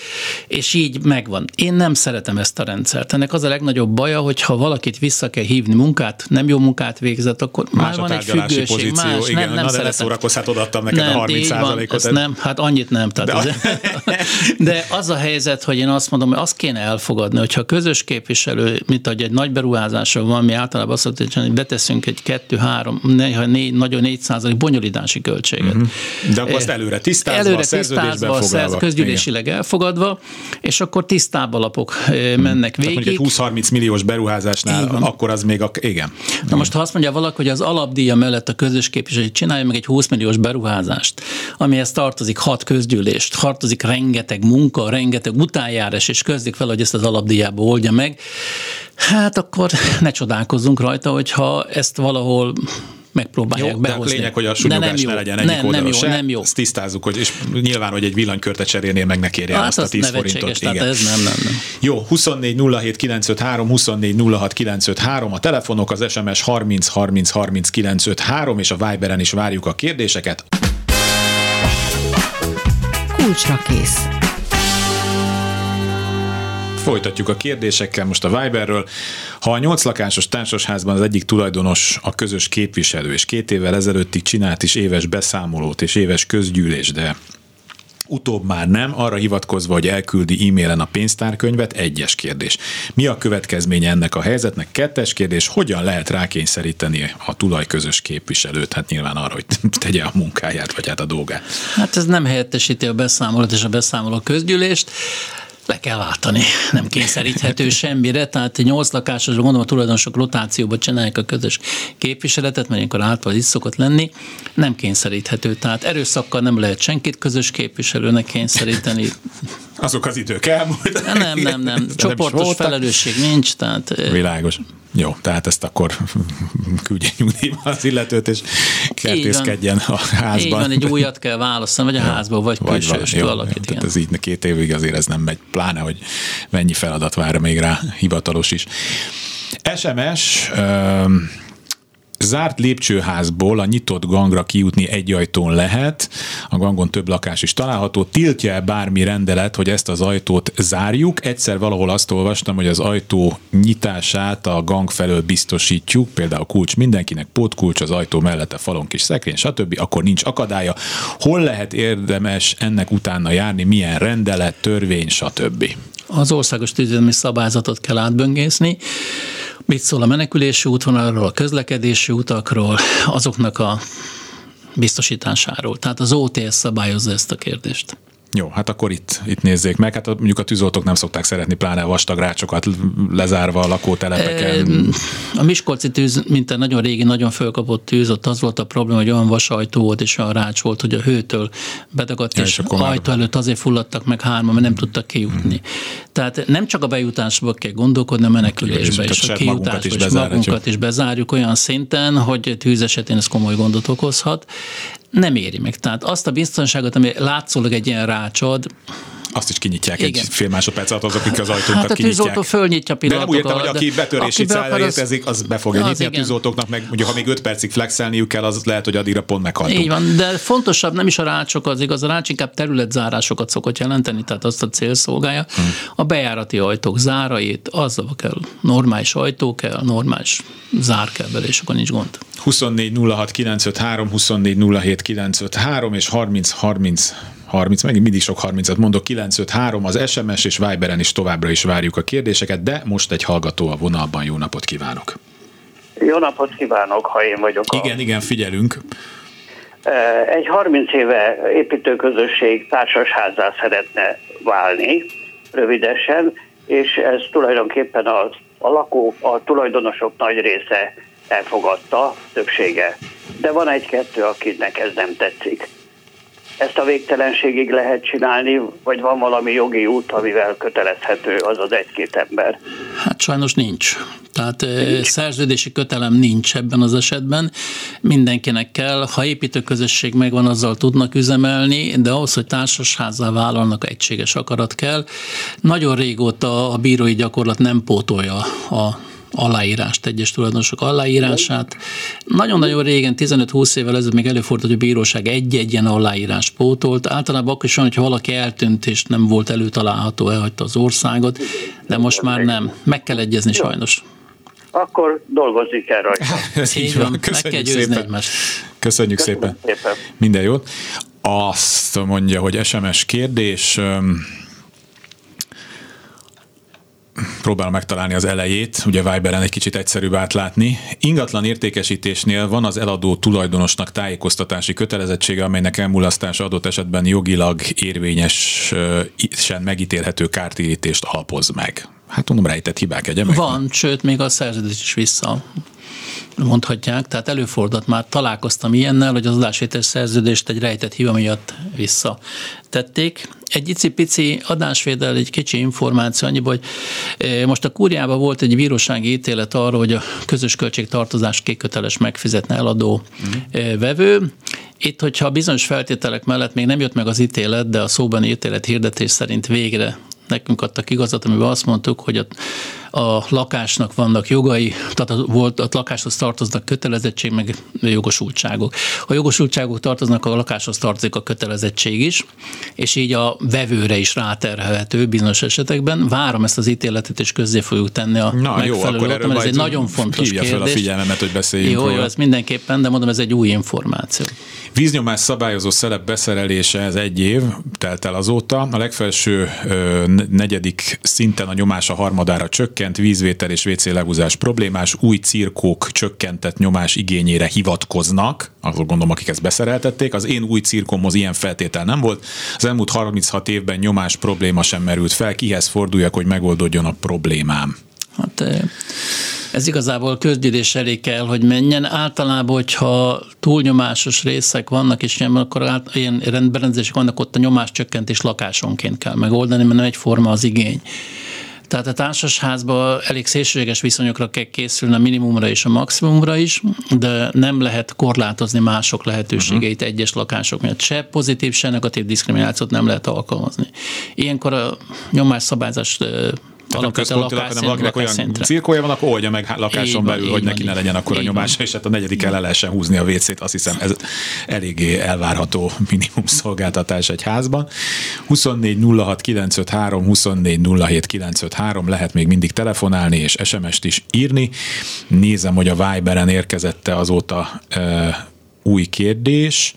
és így megvan. Én nem szeretem ezt a rendszert. Ennek az a legnagyobb baja, hogy ha valakit vissza kell hívni munkát, nem jó munkát végzett, akkor más már van egy függőség. Pozíció. Más, igen, nem, nem na, szórakozz, hát odaadtam neked nem, a 30 százalékot. Nem, hát annyit nem. Tehát de, az, [laughs] de az a helyzet, hogy én azt mondom, hogy azt kéne elfogadni, hogyha közös képviselő, mint hogy egy nagy beruházáson van, mi általában azt mondjuk, hogy beteszünk egy kettő, három, néha négy, nagyon négy százalék bonyolítási költséget. Uh-huh. De akkor azt előre tisztázva, előre tisztázva, szerz, közgyűlésileg Igen. elfogadva, és akkor tisztább alapok hmm. mennek végig. Tehát mondjuk egy 20-30 milliós beruházásnál, akkor az még a... Igen. Na most, ha azt mondja valaki, hogy az alapdíja mellett a közös képviselő csinálja meg egy 20 milliós beruházást, amihez tartozik hat közgyűlést, tartozik rengeteg munka, rengeteg utánjárás, és közdik fel, hogy ezt az alapdíjába oldja meg, hát akkor ne csodálkozzunk rajta, hogyha ezt valahol megpróbálják jó, behozni. De a lényeg, hogy a sunyogás ne legyen egyik nem, nem jó, se. Nem jó. Ezt tisztázzuk, hogy, és nyilván, hogy egy villanykörte cserélnél meg ne kérje hát azt a 10 forintot. Igen. ez nem, nem, nem. Jó, 24 07 953, 24 06 953, a telefonok, az SMS 30 30 30 953, és a Viberen is várjuk a kérdéseket. Kulcsra kész. Folytatjuk a kérdésekkel most a Viberről. Ha a nyolc lakásos társasházban az egyik tulajdonos a közös képviselő, és két évvel ezelőttig csinált is éves beszámolót és éves közgyűlés, de utóbb már nem, arra hivatkozva, hogy elküldi e-mailen a pénztárkönyvet, egyes kérdés. Mi a következménye ennek a helyzetnek? Kettes kérdés, hogyan lehet rákényszeríteni a tulajközös képviselőt? Hát nyilván arra, hogy [laughs] tegye a munkáját, vagy hát a dolgát. Hát ez nem helyettesíti a beszámolót és a beszámoló közgyűlést le kell váltani, nem kényszeríthető semmire, tehát egy nyolc lakásosra gondolom a tulajdonosok rotációba csinálják a közös képviseletet, mert ilyenkor által is szokott lenni, nem kényszeríthető, tehát erőszakkal nem lehet senkit közös képviselőnek kényszeríteni. Azok az idők elmúlt. Nem, nem, nem, csoportos nem felelősség nincs, tehát... Világos. Jó, tehát ezt akkor [laughs] küldje nyugdíjba az illetőt, és kertészkedjen a házban. Így van, egy újat kell választani, vagy a [laughs] házból, vagy, vagy külsős valakit. Tehát ez így két évig azért ez nem megy, pláne, hogy mennyi feladat vár még rá, hivatalos is. SMS, zárt lépcsőházból a nyitott gangra kijutni egy ajtón lehet, a gangon több lakás is található. Tiltja-e bármi rendelet, hogy ezt az ajtót zárjuk? Egyszer valahol azt olvastam, hogy az ajtó nyitását a gang felől biztosítjuk, például kulcs mindenkinek, pótkulcs az ajtó mellette, falon kis szekrény, stb., akkor nincs akadálya. Hol lehet érdemes ennek utána járni, milyen rendelet, törvény, stb. Az országos tűzdelmi szabályzatot kell átböngészni. Mit szól a menekülési útvonalról, a közlekedési utakról, azoknak a biztosításáról. Tehát az OTS szabályozza ezt a kérdést. Jó, hát akkor itt, itt nézzék meg. Hát mondjuk a tűzoltók nem szokták szeretni pláne vastag rácsokat lezárva a lakótelepeken. A Miskolci tűz, mint egy nagyon régi, nagyon fölkapott tűz, ott az volt a probléma, hogy olyan vasajtó volt és olyan rács volt, hogy a hőtől bedagadt, ja, és, és ajtó előtt azért fulladtak meg hárma, mert nem tudtak kijutni. Hmm. Tehát nem csak a bejutásba kell gondolkodni, a menekülésbe és, és a kijutásba, és magunkat is bezárjuk olyan szinten, hogy tűz esetén ez komoly gondot okozhat nem éri meg. Tehát azt a biztonságot, ami látszólag egy ilyen rácsod, azt is kinyitják Igen. egy fél másodperc alatt azok, akik az ajtókat hát a tűzoltó fölnyitja pillanatok De nem úgy értem, hogy aki betörési célra értezik, az be fogja nyitni igen. a tűzoltóknak, meg mondjuk ha még 5 percig flexelniük kell, az lehet, hogy addigra pont meghaltunk. Így van, de fontosabb nem is a rácsok az igaz, a rács inkább területzárásokat szokott jelenteni, tehát azt a cél szolgálja. Hmm. A bejárati ajtók zárait, azzal kell normális ajtó kell, normális zár kell bele, és akkor nincs gond. 24 06 953, 24 07 953 és 30 30 30, megint mindig sok 30-at mondok, 953 az SMS és Viberen is továbbra is várjuk a kérdéseket, de most egy hallgató a vonalban. Jó napot kívánok! Jó napot kívánok, ha én vagyok. Igen, a... igen, figyelünk. Egy 30 éve építőközösség társasházá szeretne válni, rövidesen, és ez tulajdonképpen a, a lakó, a tulajdonosok nagy része elfogadta, többsége. De van egy-kettő, akinek ez nem tetszik ezt a végtelenségig lehet csinálni, vagy van valami jogi út, amivel kötelezhető az az egy-két ember? Hát sajnos nincs. Tehát nincs. szerződési kötelem nincs ebben az esetben. Mindenkinek kell, ha építőközösség megvan, azzal tudnak üzemelni, de ahhoz, hogy társasházzá vállalnak, egységes akarat kell. Nagyon régóta a bírói gyakorlat nem pótolja a aláírást, egyes tulajdonosok aláírását. Nagyon-nagyon régen, 15-20 évvel ezelőtt még előfordult, hogy a bíróság egy-egy ilyen aláírás pótolt. Általában akkor is van, hogyha valaki eltűnt és nem volt előtalálható, elhagyta az országot, de most már nem. Meg kell egyezni sajnos. Akkor dolgozni kell rajta. [laughs] Így van, Köszönjük meg kell győzni egymást. Köszönjük Köszönjük szépen. szépen. Minden jót. Azt mondja, hogy SMS kérdés próbálom megtalálni az elejét, ugye Viberen egy kicsit egyszerűbb átlátni. Ingatlan értékesítésnél van az eladó tulajdonosnak tájékoztatási kötelezettsége, amelynek elmulasztása adott esetben jogilag érvényesen megítélhető kártérítést alpoz meg. Hát mondom, rejtett hibák egye meg. Van, sőt, még a szerződés is vissza mondhatják, tehát előfordult már találkoztam ilyennel, hogy az adásvétel szerződést egy rejtett hiba miatt visszatették. Egy icipici adásvédel, egy kicsi információ annyi, hogy eh, most a kúriában volt egy bírósági ítélet arra, hogy a közös költségtartozást kiköteles megfizetne eladó uh-huh. vevő. Itt, hogyha bizonyos feltételek mellett még nem jött meg az ítélet, de a szóban ítélet hirdetés szerint végre nekünk adtak igazat, amiben azt mondtuk, hogy a, a lakásnak vannak jogai, tehát a, volt, a lakáshoz tartoznak kötelezettség, meg jogosultságok. A jogosultságok tartoznak, a lakáshoz tartozik a kötelezettség is, és így a vevőre is ráterhelhető bizonyos esetekben. Várom ezt az ítéletet, és közzé fogjuk tenni a Na, megfelelő jó, akkor mert ez egy nagyon fontos kérdés. fel a figyelmemet, hogy beszéljünk Jó, jó, ez mindenképpen, de mondom, ez egy új információ. Víznyomás szabályozó szelep beszerelése, ez egy év, telt el azóta. A legfelső negyedik szinten a nyomás a harmadára csökkent, vízvétel és WC lehúzás problémás, új cirkók csökkentett nyomás igényére hivatkoznak, azok gondolom, akik ezt beszereltették. Az én új cirkomhoz ilyen feltétel nem volt. Az elmúlt 36 évben nyomás probléma sem merült fel. Kihez forduljak, hogy megoldódjon a problémám? Hát ez igazából közgyűlés elé kell, hogy menjen. Általában, hogyha túlnyomásos részek vannak, és ilyen, akkor át, ilyen rendberendezések vannak, ott a nyomáscsökkentés lakásonként kell megoldani, mert nem egyforma az igény. Tehát a társasházban elég szélsőséges viszonyokra kell készülni a minimumra és a maximumra is, de nem lehet korlátozni mások lehetőségeit uh-huh. egyes lakások miatt. Se pozitív, se negatív diszkriminációt nem lehet alkalmazni. Ilyenkor a nyomásszabályzást nem központi lakás, hanem valakinek olyan szintre. cirkója van, akkor oldja meg lakáson belül, van, hogy neki van, ne legyen akkor a nyomása, és hát a negyedik el lehessen húzni a WC-t, azt hiszem ez eléggé elvárható minimum [laughs] szolgáltatás egy házban. 24 06 953, 24 07 953, lehet még mindig telefonálni és SMS-t is írni. Nézem, hogy a Viberen érkezette azóta uh, új kérdés.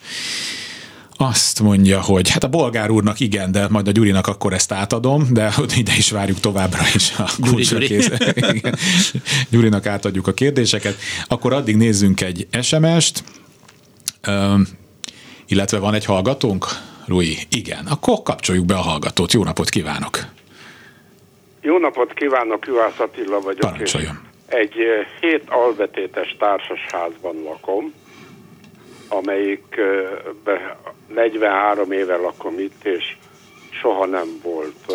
Azt mondja, hogy hát a bolgár úrnak igen, de majd a Gyurinak akkor ezt átadom, de [laughs] ide is várjuk továbbra is a kulcsra kész. Gyurinak átadjuk a kérdéseket. Akkor addig nézzünk egy SMS-t, Üm, illetve van egy hallgatónk, Rui? Igen, akkor kapcsoljuk be a hallgatót. Jó napot kívánok! Jó napot kívánok, Juhász Attila vagyok. Parancsoljon. Egy hét alvetétes társasházban lakom, amelyik 43 éve lakom itt, és soha nem volt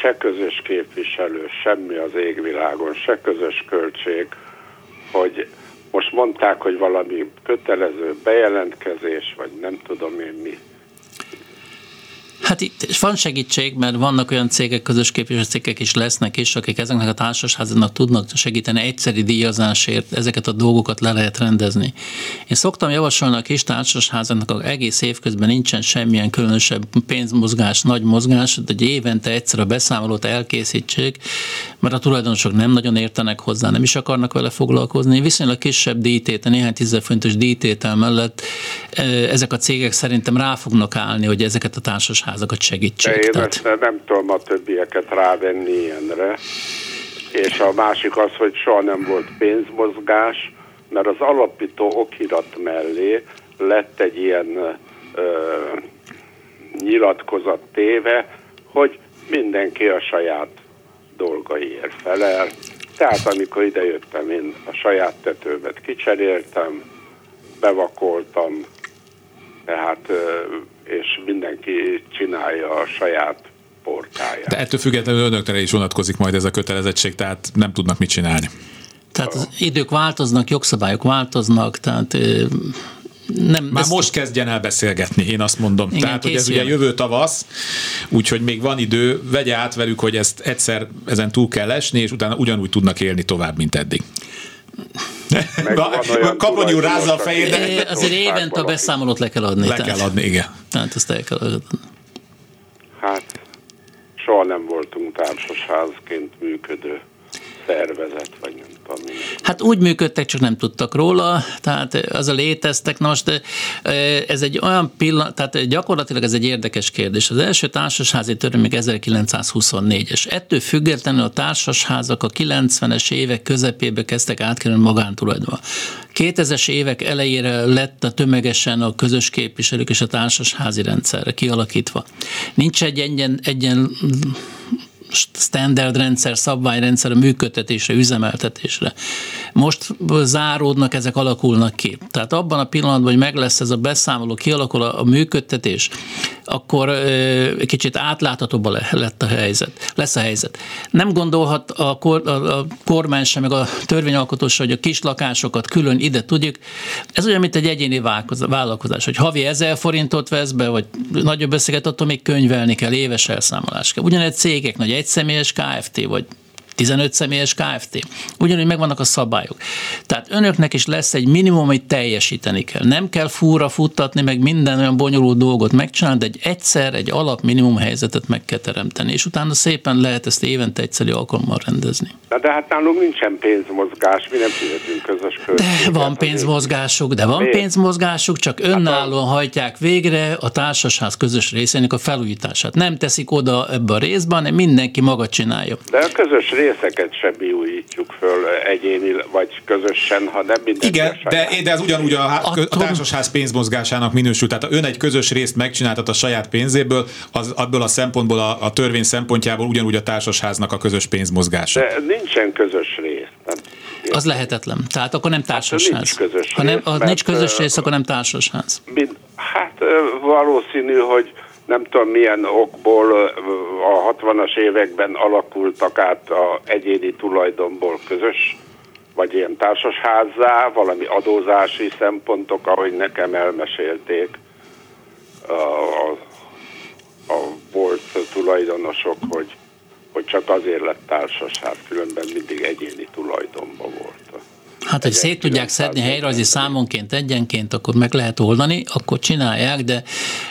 se közös képviselő, semmi az égvilágon, se közös költség, hogy most mondták, hogy valami kötelező bejelentkezés, vagy nem tudom én mi. Hát itt van segítség, mert vannak olyan cégek, közös képviselőcégek is lesznek is, akik ezeknek a társasházaknak tudnak segíteni egyszeri díjazásért, ezeket a dolgokat le lehet rendezni. Én szoktam javasolni a kis társasházaknak, hogy egész évközben nincsen semmilyen különösebb pénzmozgás, nagy mozgás, de egy évente egyszer a beszámolót elkészítsék, mert a tulajdonosok nem nagyon értenek hozzá, nem is akarnak vele foglalkozni. Viszonylag kisebb díjtétel, néhány tízezer díjtétel mellett eh, ezek a cégek szerintem rá fognak állni, hogy ezeket a társasházak házakat segítsék. Én tehát... ezt nem tudom a többieket rávenni ilyenre. És a másik az, hogy soha nem volt pénzmozgás, mert az alapító okirat mellé lett egy ilyen ö, nyilatkozat téve, hogy mindenki a saját dolgaiért felel. Tehát amikor idejöttem, én a saját tetőmet kicseréltem, bevakoltam, tehát és mindenki csinálja a saját portáját. De ettől függetlenül önökre is vonatkozik majd ez a kötelezettség, tehát nem tudnak mit csinálni. Tehát az idők változnak, jogszabályok változnak, tehát nem, Már ezt... most kezdjen el beszélgetni, én azt mondom. Igen, Tehát, hogy ez ugye jövő tavasz, úgyhogy még van idő, vegye át velük, hogy ezt egyszer ezen túl kell esni, és utána ugyanúgy tudnak élni tovább, mint eddig. Kapony úr rázza a fejét, de... Azért évente a beszámolót le kell adni. Le tehát, kell adni, igen. Tehát ezt el kell adni. Hát, soha nem voltunk társasházként működő szervezet, vagy nem tanulni. Hát úgy működtek, csak nem tudtak róla, tehát az a léteztek. Na most ez egy olyan pillanat, tehát gyakorlatilag ez egy érdekes kérdés. Az első társasházi törvény még 1924-es. Ettől függetlenül a társasházak a 90-es évek közepébe kezdtek átkerülni magántulajdonba. 2000-es évek elejére lett a tömegesen a közös képviselők és a társasházi rendszerre kialakítva. Nincs egy egyen, egyen standard rendszer, szabványrendszer a működtetésre, üzemeltetésre. Most záródnak, ezek alakulnak ki. Tehát abban a pillanatban, hogy meg lesz ez a beszámoló, kialakul a, a működtetés, akkor kicsit átláthatóbb lett a helyzet, lesz a helyzet. Nem gondolhat a, kor, a, a kormány sem, meg a törvényalkotó hogy a kis lakásokat külön ide tudjuk. Ez olyan, mint egy egyéni vállalkozás, hogy havi ezer forintot vesz be, vagy nagyobb összeget, attól még könyvelni kell, éves elszámolás kell. Ugyanegy cégek, nagy egyszemélyes KFT, vagy 15 személyes KFT. Ugyanúgy megvannak a szabályok. Tehát önöknek is lesz egy minimum, amit teljesíteni kell. Nem kell fúra futtatni, meg minden olyan bonyolult dolgot megcsinálni, de egy egyszer egy alap minimum helyzetet meg kell teremteni, és utána szépen lehet ezt évente egyszerű alkalommal rendezni. Na de hát nálunk nincsen pénzmozgás, mi nem fizetünk közös költséget. De van pénzmozgásuk, de van Miért? pénzmozgásuk, csak hát önállóan hajtják végre a társasház közös részének a felújítását. Nem teszik oda ebbe a részbe, hanem mindenki maga csinálja. De a közös rész részeket sem újítjuk föl egyéni vagy közösen, ha nem minden. Igen, de, de ez ugyanúgy a, a, a társasház pénzmozgásának minősül. Tehát ön egy közös részt megcsináltat a saját pénzéből, az abból a szempontból, a, a törvény szempontjából ugyanúgy a társasháznak a közös pénzmozgása. De nincsen közös rész. Nem? Az lehetetlen. Tehát akkor nem társasház. Hát, nincs közös ha nem, rész, nincs közös rész, akkor nem társasház. Hát valószínű, hogy nem tudom milyen okból a 60-as években alakultak át a egyéni tulajdonból közös, vagy ilyen társasházzá, valami adózási szempontok, ahogy nekem elmesélték a, a, a volt tulajdonosok, hogy, hogy csak azért lett társasház, különben mindig egyéni tulajdonban volt. Hát, hogy szét tudják szedni helyrajzi számonként egyenként, akkor meg lehet oldani, akkor csinálják, de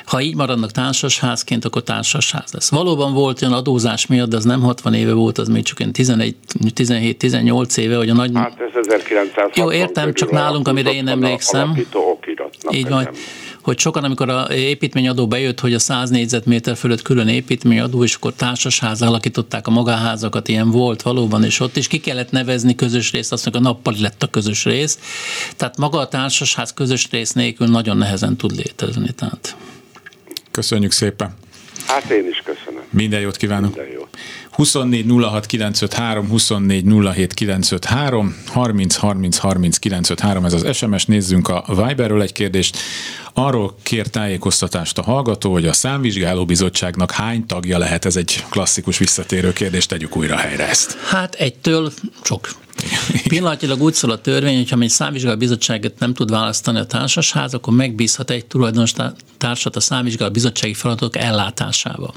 ha így maradnak társasházként, akkor társasház lesz. Valóban volt olyan adózás miatt, de az nem 60 éve volt, az még csak 17-18 éve, hogy a nagy... Hát ez 1960 Jó, értem, csak nálunk, amire én emlékszem. Így van hogy sokan, amikor a építményadó bejött, hogy a 100 négyzetméter fölött külön építményadó, és akkor társasház alakították a magáházakat, ilyen volt valóban, és ott is ki kellett nevezni közös részt, azt mondjuk a nappali lett a közös rész. Tehát maga a társasház közös rész nélkül nagyon nehezen tud létezni. Tehát. Köszönjük szépen! Hát én is köszönöm. Minden jót kívánok! Minden jót. 24 06 953, 24 07 953, 30 30 30 953, ez az SMS, nézzünk a Viberről egy kérdést. Arról kér tájékoztatást a hallgató, hogy a számvizsgáló bizottságnak hány tagja lehet, ez egy klasszikus visszatérő kérdés, tegyük újra helyre ezt. Hát egytől sok. Pillanatilag úgy szól a törvény, hogy ha egy számvizsgáló bizottságot nem tud választani a társasház, akkor megbízhat egy tulajdonos társat a számvizsgáló bizottsági feladatok ellátásával.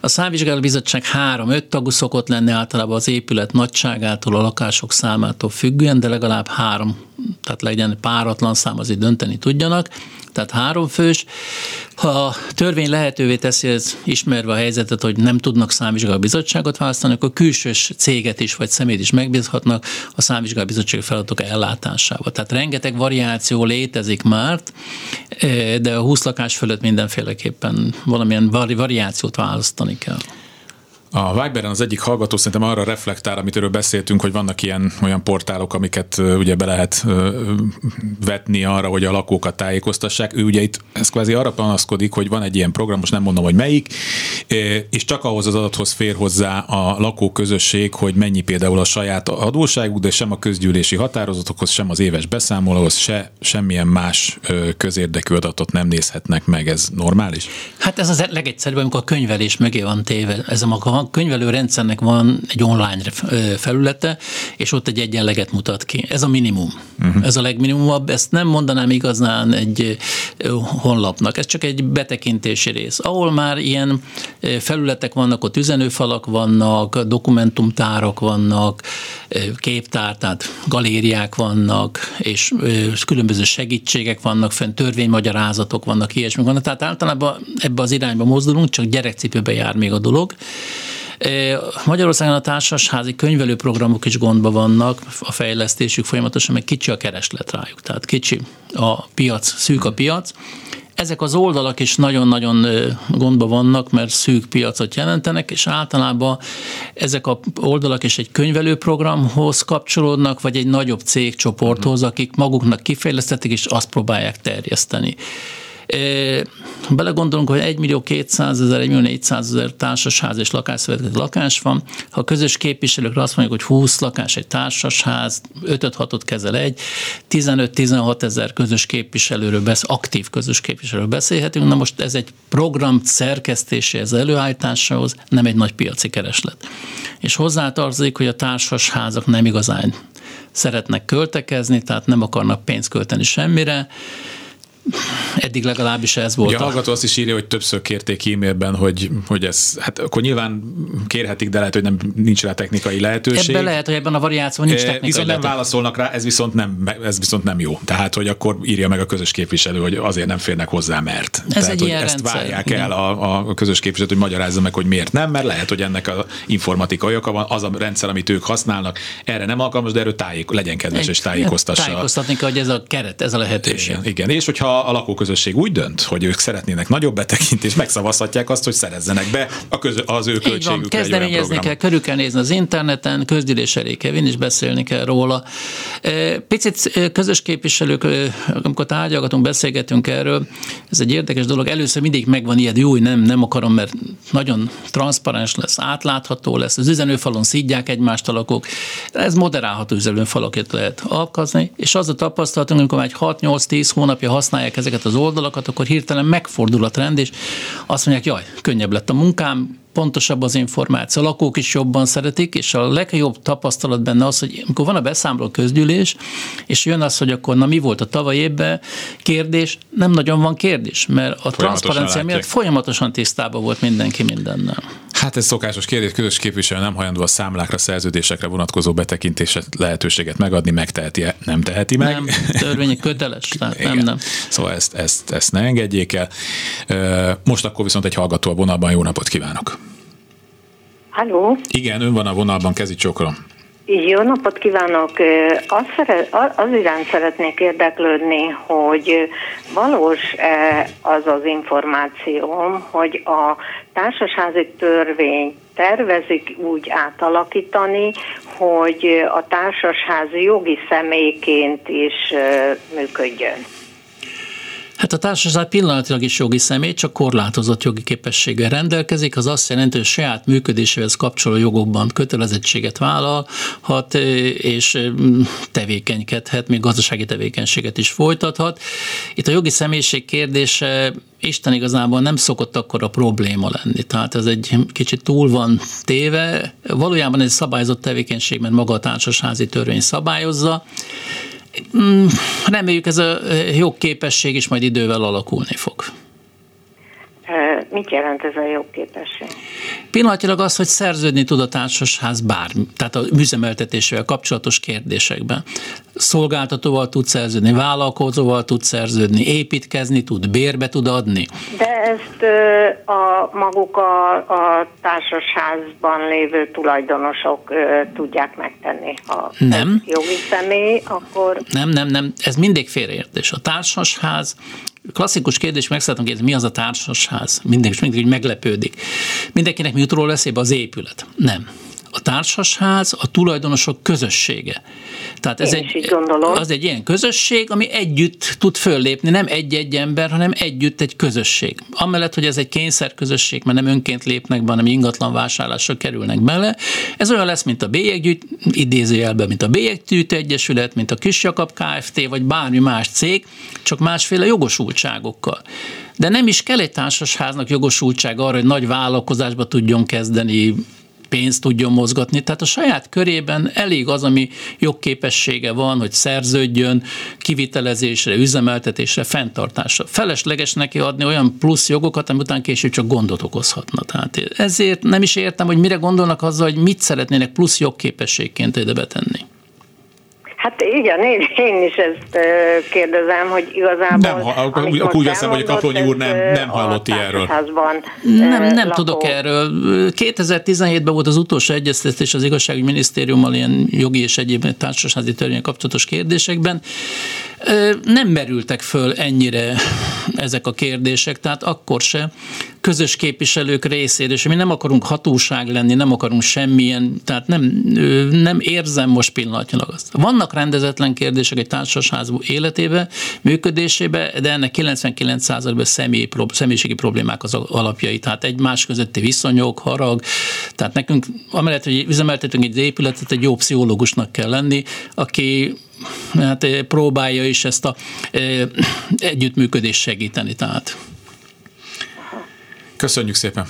A számvizsgáló bizottság három-öt tagú szokott lenni általában az épület nagyságától, a lakások számától függően, de legalább három, tehát legyen páratlan szám, azért dönteni tudjanak tehát három fős. Ha a törvény lehetővé teszi, ez ismerve a helyzetet, hogy nem tudnak számvizsgáló bizottságot választani, akkor külsős céget is vagy szemét is megbízhatnak a számvizsgáló bizottság feladatok ellátásával. Tehát rengeteg variáció létezik már, eh, de a 20 lakás fölött mindenféleképpen valamilyen variációt választani kell. A Viberen az egyik hallgató szerintem arra reflektál, amit erről beszéltünk, hogy vannak ilyen olyan portálok, amiket ugye be lehet vetni arra, hogy a lakókat tájékoztassák. Ő ugye itt ez kvázi arra panaszkodik, hogy van egy ilyen program, most nem mondom, hogy melyik, és csak ahhoz az adathoz fér hozzá a lakóközösség, hogy mennyi például a saját adóságuk, de sem a közgyűlési határozatokhoz, sem az éves beszámolóhoz, se semmilyen más közérdekű adatot nem nézhetnek meg. Ez normális? Hát ez az legegyszerűbb, amikor a könyvelés mögé van téve. Ez a maga a könyvelő rendszernek van egy online felülete, és ott egy egyenleget mutat ki. Ez a minimum. Uh-huh. Ez a legminimumabb. Ezt nem mondanám igazán egy honlapnak. Ez csak egy betekintési rész. Ahol már ilyen felületek vannak, ott üzenőfalak vannak, dokumentumtárak vannak, képtár, tehát galériák vannak, és különböző segítségek vannak, fenn törvénymagyarázatok vannak, ilyesmi vannak. Tehát általában ebbe az irányba mozdulunk, csak gyerekcipőbe jár még a dolog. Magyarországon a társasházi könyvelőprogramok is gondba vannak, a fejlesztésük folyamatosan, meg kicsi a kereslet rájuk, tehát kicsi a piac, szűk a piac, ezek az oldalak is nagyon-nagyon gondba vannak, mert szűk piacot jelentenek, és általában ezek a oldalak is egy könyvelőprogramhoz kapcsolódnak, vagy egy nagyobb cégcsoporthoz, akik maguknak kifejlesztették, és azt próbálják terjeszteni. Belegondolunk, hogy 1 millió 200 ezer, 1 millió 400 ezer társasház és lakásszövetkezeti lakás van. Ha a közös képviselőkre azt mondjuk, hogy 20 lakás egy társasház, 5-6-ot kezel egy, 15-16 ezer közös képviselőről, besz, aktív közös képviselőről beszélhetünk. Na most ez egy program szerkesztéséhez, előállításához nem egy nagy piaci kereslet. És hozzátartozik, hogy a társasházak nem igazán szeretnek költekezni, tehát nem akarnak pénzt költeni semmire, Eddig legalábbis ez volt. Ugye a hallgató azt is írja, hogy többször kérték e-mailben, hogy, hogy ez, hát akkor nyilván kérhetik, de lehet, hogy nem nincs rá technikai lehetőség. Ebben lehet, hogy ebben a variációban nincs technikai Viszont nem válaszolnak rá, ez viszont nem, ez viszont nem jó. Tehát, hogy akkor írja meg a közös képviselő, hogy azért nem férnek hozzá, mert. Ez Tehát, egy hogy ilyen ezt rendszer, várják igen. el a, a közös képviselő, hogy magyarázza meg, hogy miért nem, mert lehet, hogy ennek a informatikai oka van, az a rendszer, amit ők használnak, erre nem alkalmas, de erről tájék, legyen kedves és tájékoztassa. Tájékoztatni kell, hogy ez a keret, ez a lehetőség. Igen, igen, és hogyha a lakóközösség úgy dönt, hogy ők szeretnének nagyobb betekintést, megszavazhatják azt, hogy szerezzenek be a közö, az ő költségükre kezdeményezni kell, körül kell nézni az interneten, közgyűlés elé kell vinni, és beszélni kell róla. E, Picit e, közös képviselők, e, amikor tárgyalgatunk, beszélgetünk erről, ez egy érdekes dolog. Először mindig megvan ilyen, jó, nem, nem akarom, mert nagyon transzparens lesz, átlátható lesz, az üzenőfalon szídják egymást a lakók. Ez moderálható üzenőfalakat lehet alkalmazni, és az a tapasztalatunk, amikor már egy 6-8-10 hónapja használják ezeket az oldalakat, akkor hirtelen megfordul a trend, és azt mondják, jaj, könnyebb lett a munkám, pontosabb az információ, a lakók is jobban szeretik, és a legjobb tapasztalat benne az, hogy amikor van a beszámoló közgyűlés, és jön az, hogy akkor na mi volt a tavaly évben kérdés, nem nagyon van kérdés, mert a transzparencia miatt folyamatosan tisztában volt mindenki mindennel. Hát ez szokásos kérdés, közös képviselő nem hajlandó a számlákra, szerződésekre vonatkozó betekintéset lehetőséget megadni, megteheti -e? Nem teheti meg. Nem, törvényi köteles, tehát nem, Igen. nem. Szóval ezt, ezt, ezt ne engedjék el. Most akkor viszont egy hallgató a vonalban, jó napot kívánok! Halló, Igen, ön van a vonalban, kezi csokrom. jó napot kívánok! Ö, Azt szeret, az iránt szeretnék érdeklődni, hogy ö, valós-e az az információm, hogy a társasházi törvény tervezik úgy átalakítani, hogy a társasház jogi személyként is működjön. Hát a társaság pillanatilag is jogi személy, csak korlátozott jogi képességgel rendelkezik, az azt jelenti, hogy saját működéséhez kapcsoló jogokban kötelezettséget vállalhat, és tevékenykedhet, még gazdasági tevékenységet is folytathat. Itt a jogi személyiség kérdése Isten igazából nem szokott akkor a probléma lenni. Tehát ez egy kicsit túl van téve. Valójában ez szabályozott tevékenység, mert maga a társasházi törvény szabályozza. Mm, Reméljük ez a jogképesség is majd idővel alakulni fog. Mit jelent ez a jogképesség? Pillanatilag az, hogy szerződni tud a társasház bármi, tehát a üzemeltetésével kapcsolatos kérdésekben. Szolgáltatóval tud szerződni, vállalkozóval tud szerződni, építkezni tud, bérbe tud adni. De ezt a maguk a, a társasházban lévő tulajdonosok tudják megtenni. Ha Nem. jogi személy, akkor Nem, nem, nem, ez mindig félreértés. A társasház, klasszikus kérdés, meg szeretném kérdezni, mi az a társasház? Mindenki, mindig meglepődik. Mindenkinek mi jut róla eszébe az épület? Nem. A társasház a tulajdonosok közössége. Tehát ez Én egy, az egy ilyen közösség, ami együtt tud föllépni, nem egy-egy ember, hanem együtt egy közösség. Amellett, hogy ez egy kényszer közösség, mert nem önként lépnek be, hanem ingatlan vásárlásra kerülnek bele. Ez olyan lesz, mint a bélyeggyűjt, idézőjelben, mint a bélyeggyűjtő egyesület, mint a Kisjakab Kft. vagy bármi más cég, csak másféle jogosultságokkal. De nem is kell egy társasháznak jogosultság arra, hogy nagy vállalkozásba tudjon kezdeni, pénzt tudjon mozgatni. Tehát a saját körében elég az, ami jogképessége van, hogy szerződjön kivitelezésre, üzemeltetésre, fenntartásra. Felesleges neki adni olyan plusz jogokat, ami után később csak gondot okozhatna. Tehát ezért nem is értem, hogy mire gondolnak azzal, hogy mit szeretnének plusz jogképességként ide betenni. Hát igen, én, én is ezt kérdezem, hogy igazából... Nem, akkor úgy veszem, hogy Kaplonyi úr nem, nem hallott ilyenről. Nem, nem lakó. tudok erről. 2017-ben volt az utolsó egyeztetés az igazságügyi minisztériummal ilyen jogi és egyéb társasházi törvények kapcsolatos kérdésekben. Nem merültek föl ennyire ezek a kérdések, tehát akkor se közös képviselők részéről, és mi nem akarunk hatóság lenni, nem akarunk semmilyen, tehát nem, nem érzem most pillanatnyilag azt. Vannak rendezetlen kérdések egy társasház életébe, működésébe, de ennek 99%-ban személy, személyiségi problémák az alapjai, tehát egymás közötti viszonyok, harag, tehát nekünk, amellett, hogy üzemeltetünk egy épületet, egy jó pszichológusnak kell lenni, aki hát próbálja is ezt a e, együttműködést segíteni. Tehát. Köszönjük szépen!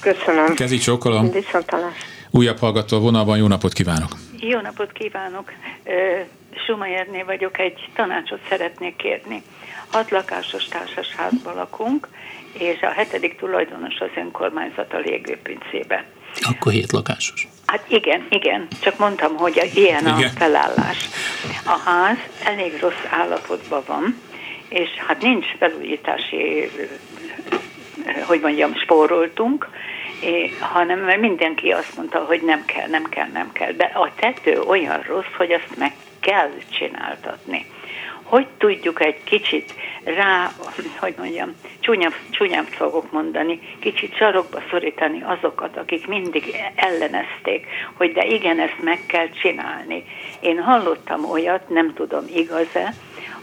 Köszönöm. Kezi csókolom. Viszontalás. Újabb hallgató vonalban, jó napot kívánok! Jó napot kívánok! Sumayerné vagyok, egy tanácsot szeretnék kérni. Hat lakásos társasházban lakunk, és a hetedik tulajdonos az önkormányzat a légőpincébe. Akkor hét lakásos. Hát igen, igen, csak mondtam, hogy ilyen igen. a felállás. A ház elég rossz állapotban van, és hát nincs felújítási, hogy mondjam, spóroltunk, hanem mert mindenki azt mondta, hogy nem kell, nem kell, nem kell. De a tető olyan rossz, hogy azt meg kell csináltatni. Hogy tudjuk egy kicsit rá, hogy mondjam, csúnyább, csúnyább fogok mondani, kicsit sarokba szorítani azokat, akik mindig ellenezték, hogy de igen, ezt meg kell csinálni. Én hallottam olyat, nem tudom igaz-e,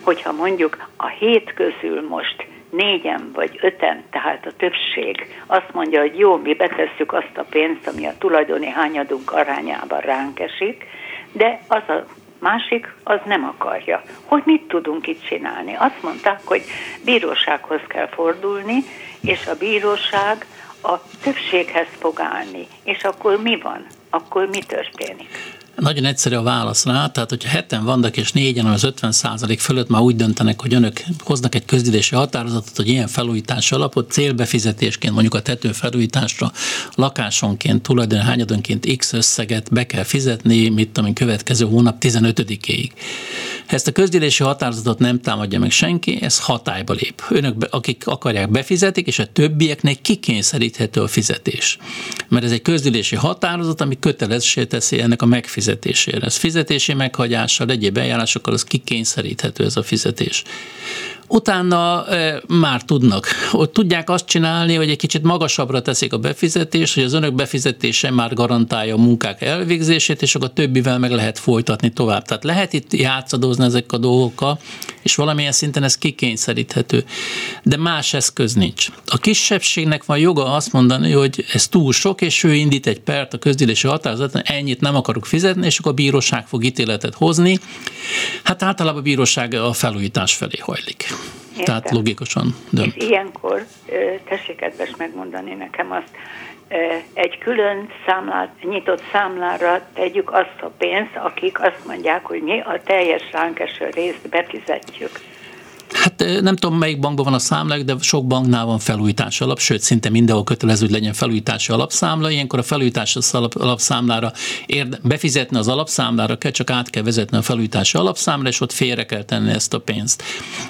hogyha mondjuk a hét közül most négyen vagy öten, tehát a többség azt mondja, hogy jó, mi betesszük azt a pénzt, ami a tulajdoni hányadunk arányában ránk esik, de az a másik az nem akarja. Hogy mit tudunk itt csinálni? Azt mondták, hogy bírósághoz kell fordulni, és a bíróság a többséghez fog állni. És akkor mi van? Akkor mi történik? Nagyon egyszerű a válasz rá, tehát hogyha heten vannak és négyen az 50 százalék fölött már úgy döntenek, hogy önök hoznak egy közgyűlési határozatot, hogy ilyen felújítási alapot célbefizetésként, mondjuk a tető felújításra lakásonként, tulajdon hányadonként x összeget be kell fizetni, mit tudom következő hónap 15-ig. Ezt a közgyűlési határozatot nem támadja meg senki, ez hatályba lép. Önök, akik akarják, befizetik, és a többieknek kikényszeríthető a fizetés. Mert ez egy közgyűlési határozat, ami kötelezésé teszi ennek a megfizetését fizetésére. Ez fizetési meghagyással, egyéb eljárásokkal az kikényszeríthető ez a fizetés utána már tudnak. Ott tudják azt csinálni, hogy egy kicsit magasabbra teszik a befizetést, hogy az önök befizetése már garantálja a munkák elvégzését, és akkor a többivel meg lehet folytatni tovább. Tehát lehet itt játszadozni ezek a dolgokkal, és valamilyen szinten ez kikényszeríthető. De más eszköz nincs. A kisebbségnek van joga azt mondani, hogy ez túl sok, és ő indít egy pert a közgyűlési határozaton, ennyit nem akarok fizetni, és akkor a bíróság fog ítéletet hozni. Hát általában a bíróság a felújítás felé hajlik. Értem. Tehát logikusan dönt. És ilyenkor, tessék kedves megmondani nekem azt, egy külön számlát, nyitott számlára tegyük azt a pénzt, akik azt mondják, hogy mi a teljes ránk eső részt befizetjük. Hát nem tudom, melyik bankban van a számlák, de sok banknál van felújítási alap, sőt, szinte mindenhol kötelező, hogy legyen felújítási alapszámla. Ilyenkor a felújítási alapszámlára érde, befizetni az alapszámlára kell, csak át kell vezetni a felújítási alapszámra, és ott félre kell tenni ezt a pénzt.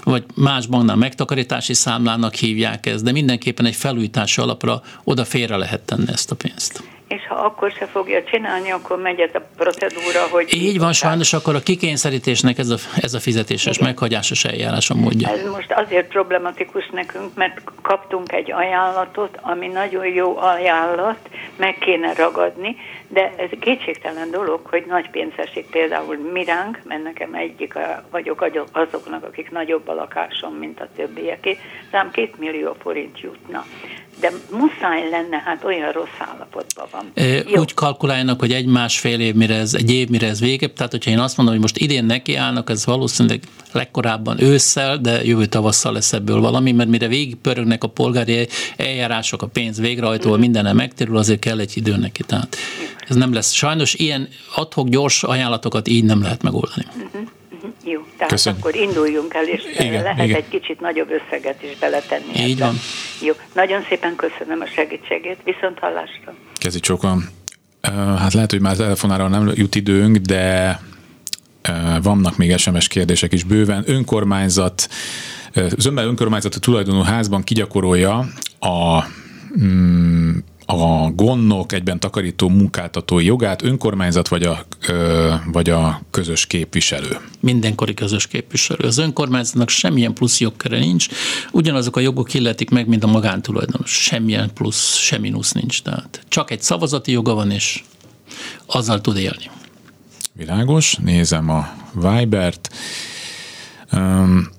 Vagy más banknál megtakarítási számlának hívják ezt, de mindenképpen egy felújítási alapra oda félre lehet tenni ezt a pénzt és ha akkor se fogja csinálni, akkor megy ez a procedúra, hogy... Így van, sajnos akkor a kikényszerítésnek ez a, ez a fizetéses, Igen. meghagyásos eljárás a módja. Ez most azért problematikus nekünk, mert kaptunk egy ajánlatot, ami nagyon jó ajánlat, meg kéne ragadni, de ez kétségtelen dolog, hogy nagy pénz esik például miránk, mert nekem egyik vagyok azoknak, akik nagyobb a lakásom, mint a többieké, rám két millió forint jutna de muszáj lenne, hát olyan rossz állapotban van. E, úgy kalkulálnak, hogy egy-másfél év, mire ez, egy év, mire ez vége, tehát hogyha én azt mondom, hogy most idén nekiállnak, ez valószínűleg legkorábban ősszel, de jövő tavasszal lesz ebből valami, mert mire végigpörögnek a polgári eljárások, a pénz végrehajtóval, mm. mindenen megterül, azért kell egy idő neki. Tehát ez nem lesz. Sajnos ilyen adhok gyors ajánlatokat így nem lehet megoldani. Mm-hmm. Jó, tehát Köszönöm. akkor induljunk el, és igen, lehet igen. egy kicsit nagyobb összeget is beletenni. Így van. Jó, nagyon szépen köszönöm a segítségét, viszont hallásra. Kezi csókom. Hát lehet, hogy már telefonára nem jut időnk, de vannak még SMS kérdések is bőven. Önkormányzat, Zömmel önkormányzati tulajdonú házban kigyakorolja a mm, a gondnok, egyben takarító munkáltatói jogát önkormányzat vagy a, ö, vagy a közös képviselő? Mindenkori közös képviselő. Az önkormányzatnak semmilyen plusz jogköre nincs, ugyanazok a jogok illetik meg, mint a magántulajdonos. Semmilyen plusz, semmi mínusz nincs. Tehát csak egy szavazati joga van, és azzal tud élni. Világos, nézem a Vibert. Um,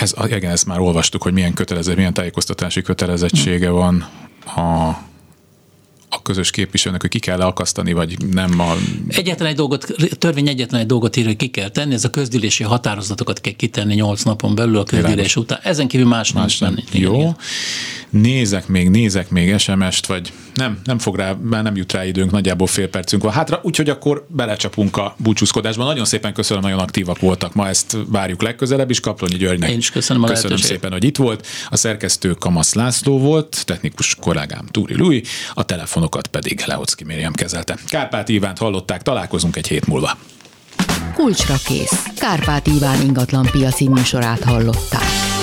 ez, igen, ezt már olvastuk, hogy milyen kötelező, milyen tájékoztatási kötelezettsége van a a közös képviselőnek, hogy ki kell akasztani, vagy nem a... Egyetlen egy dolgot, törvény egyetlen egy dolgot ír, hogy ki kell tenni, ez a közgyűlési határozatokat kell kitenni 8 napon belül a közgyűlés után. Ezen kívül más, más nem. nem. Jó. Igen nézek még, nézek még SMS-t, vagy nem, nem fog rá, már nem jut rá időnk, nagyjából fél percünk van hátra, úgyhogy akkor belecsapunk a búcsúzkodásba. Nagyon szépen köszönöm, nagyon aktívak voltak ma, ezt várjuk legközelebb is. Kaplonyi Györgynek. Én is köszönöm a Köszönöm szépen, hogy itt volt. A szerkesztő Kamasz László volt, technikus kollégám Túri Lui, a telefonokat pedig Leocki Mériam kezelte. Kárpát Ivánt hallották, találkozunk egy hét múlva. Kulcsra kész. Kárpát Iván ingatlan piaci műsorát hallották.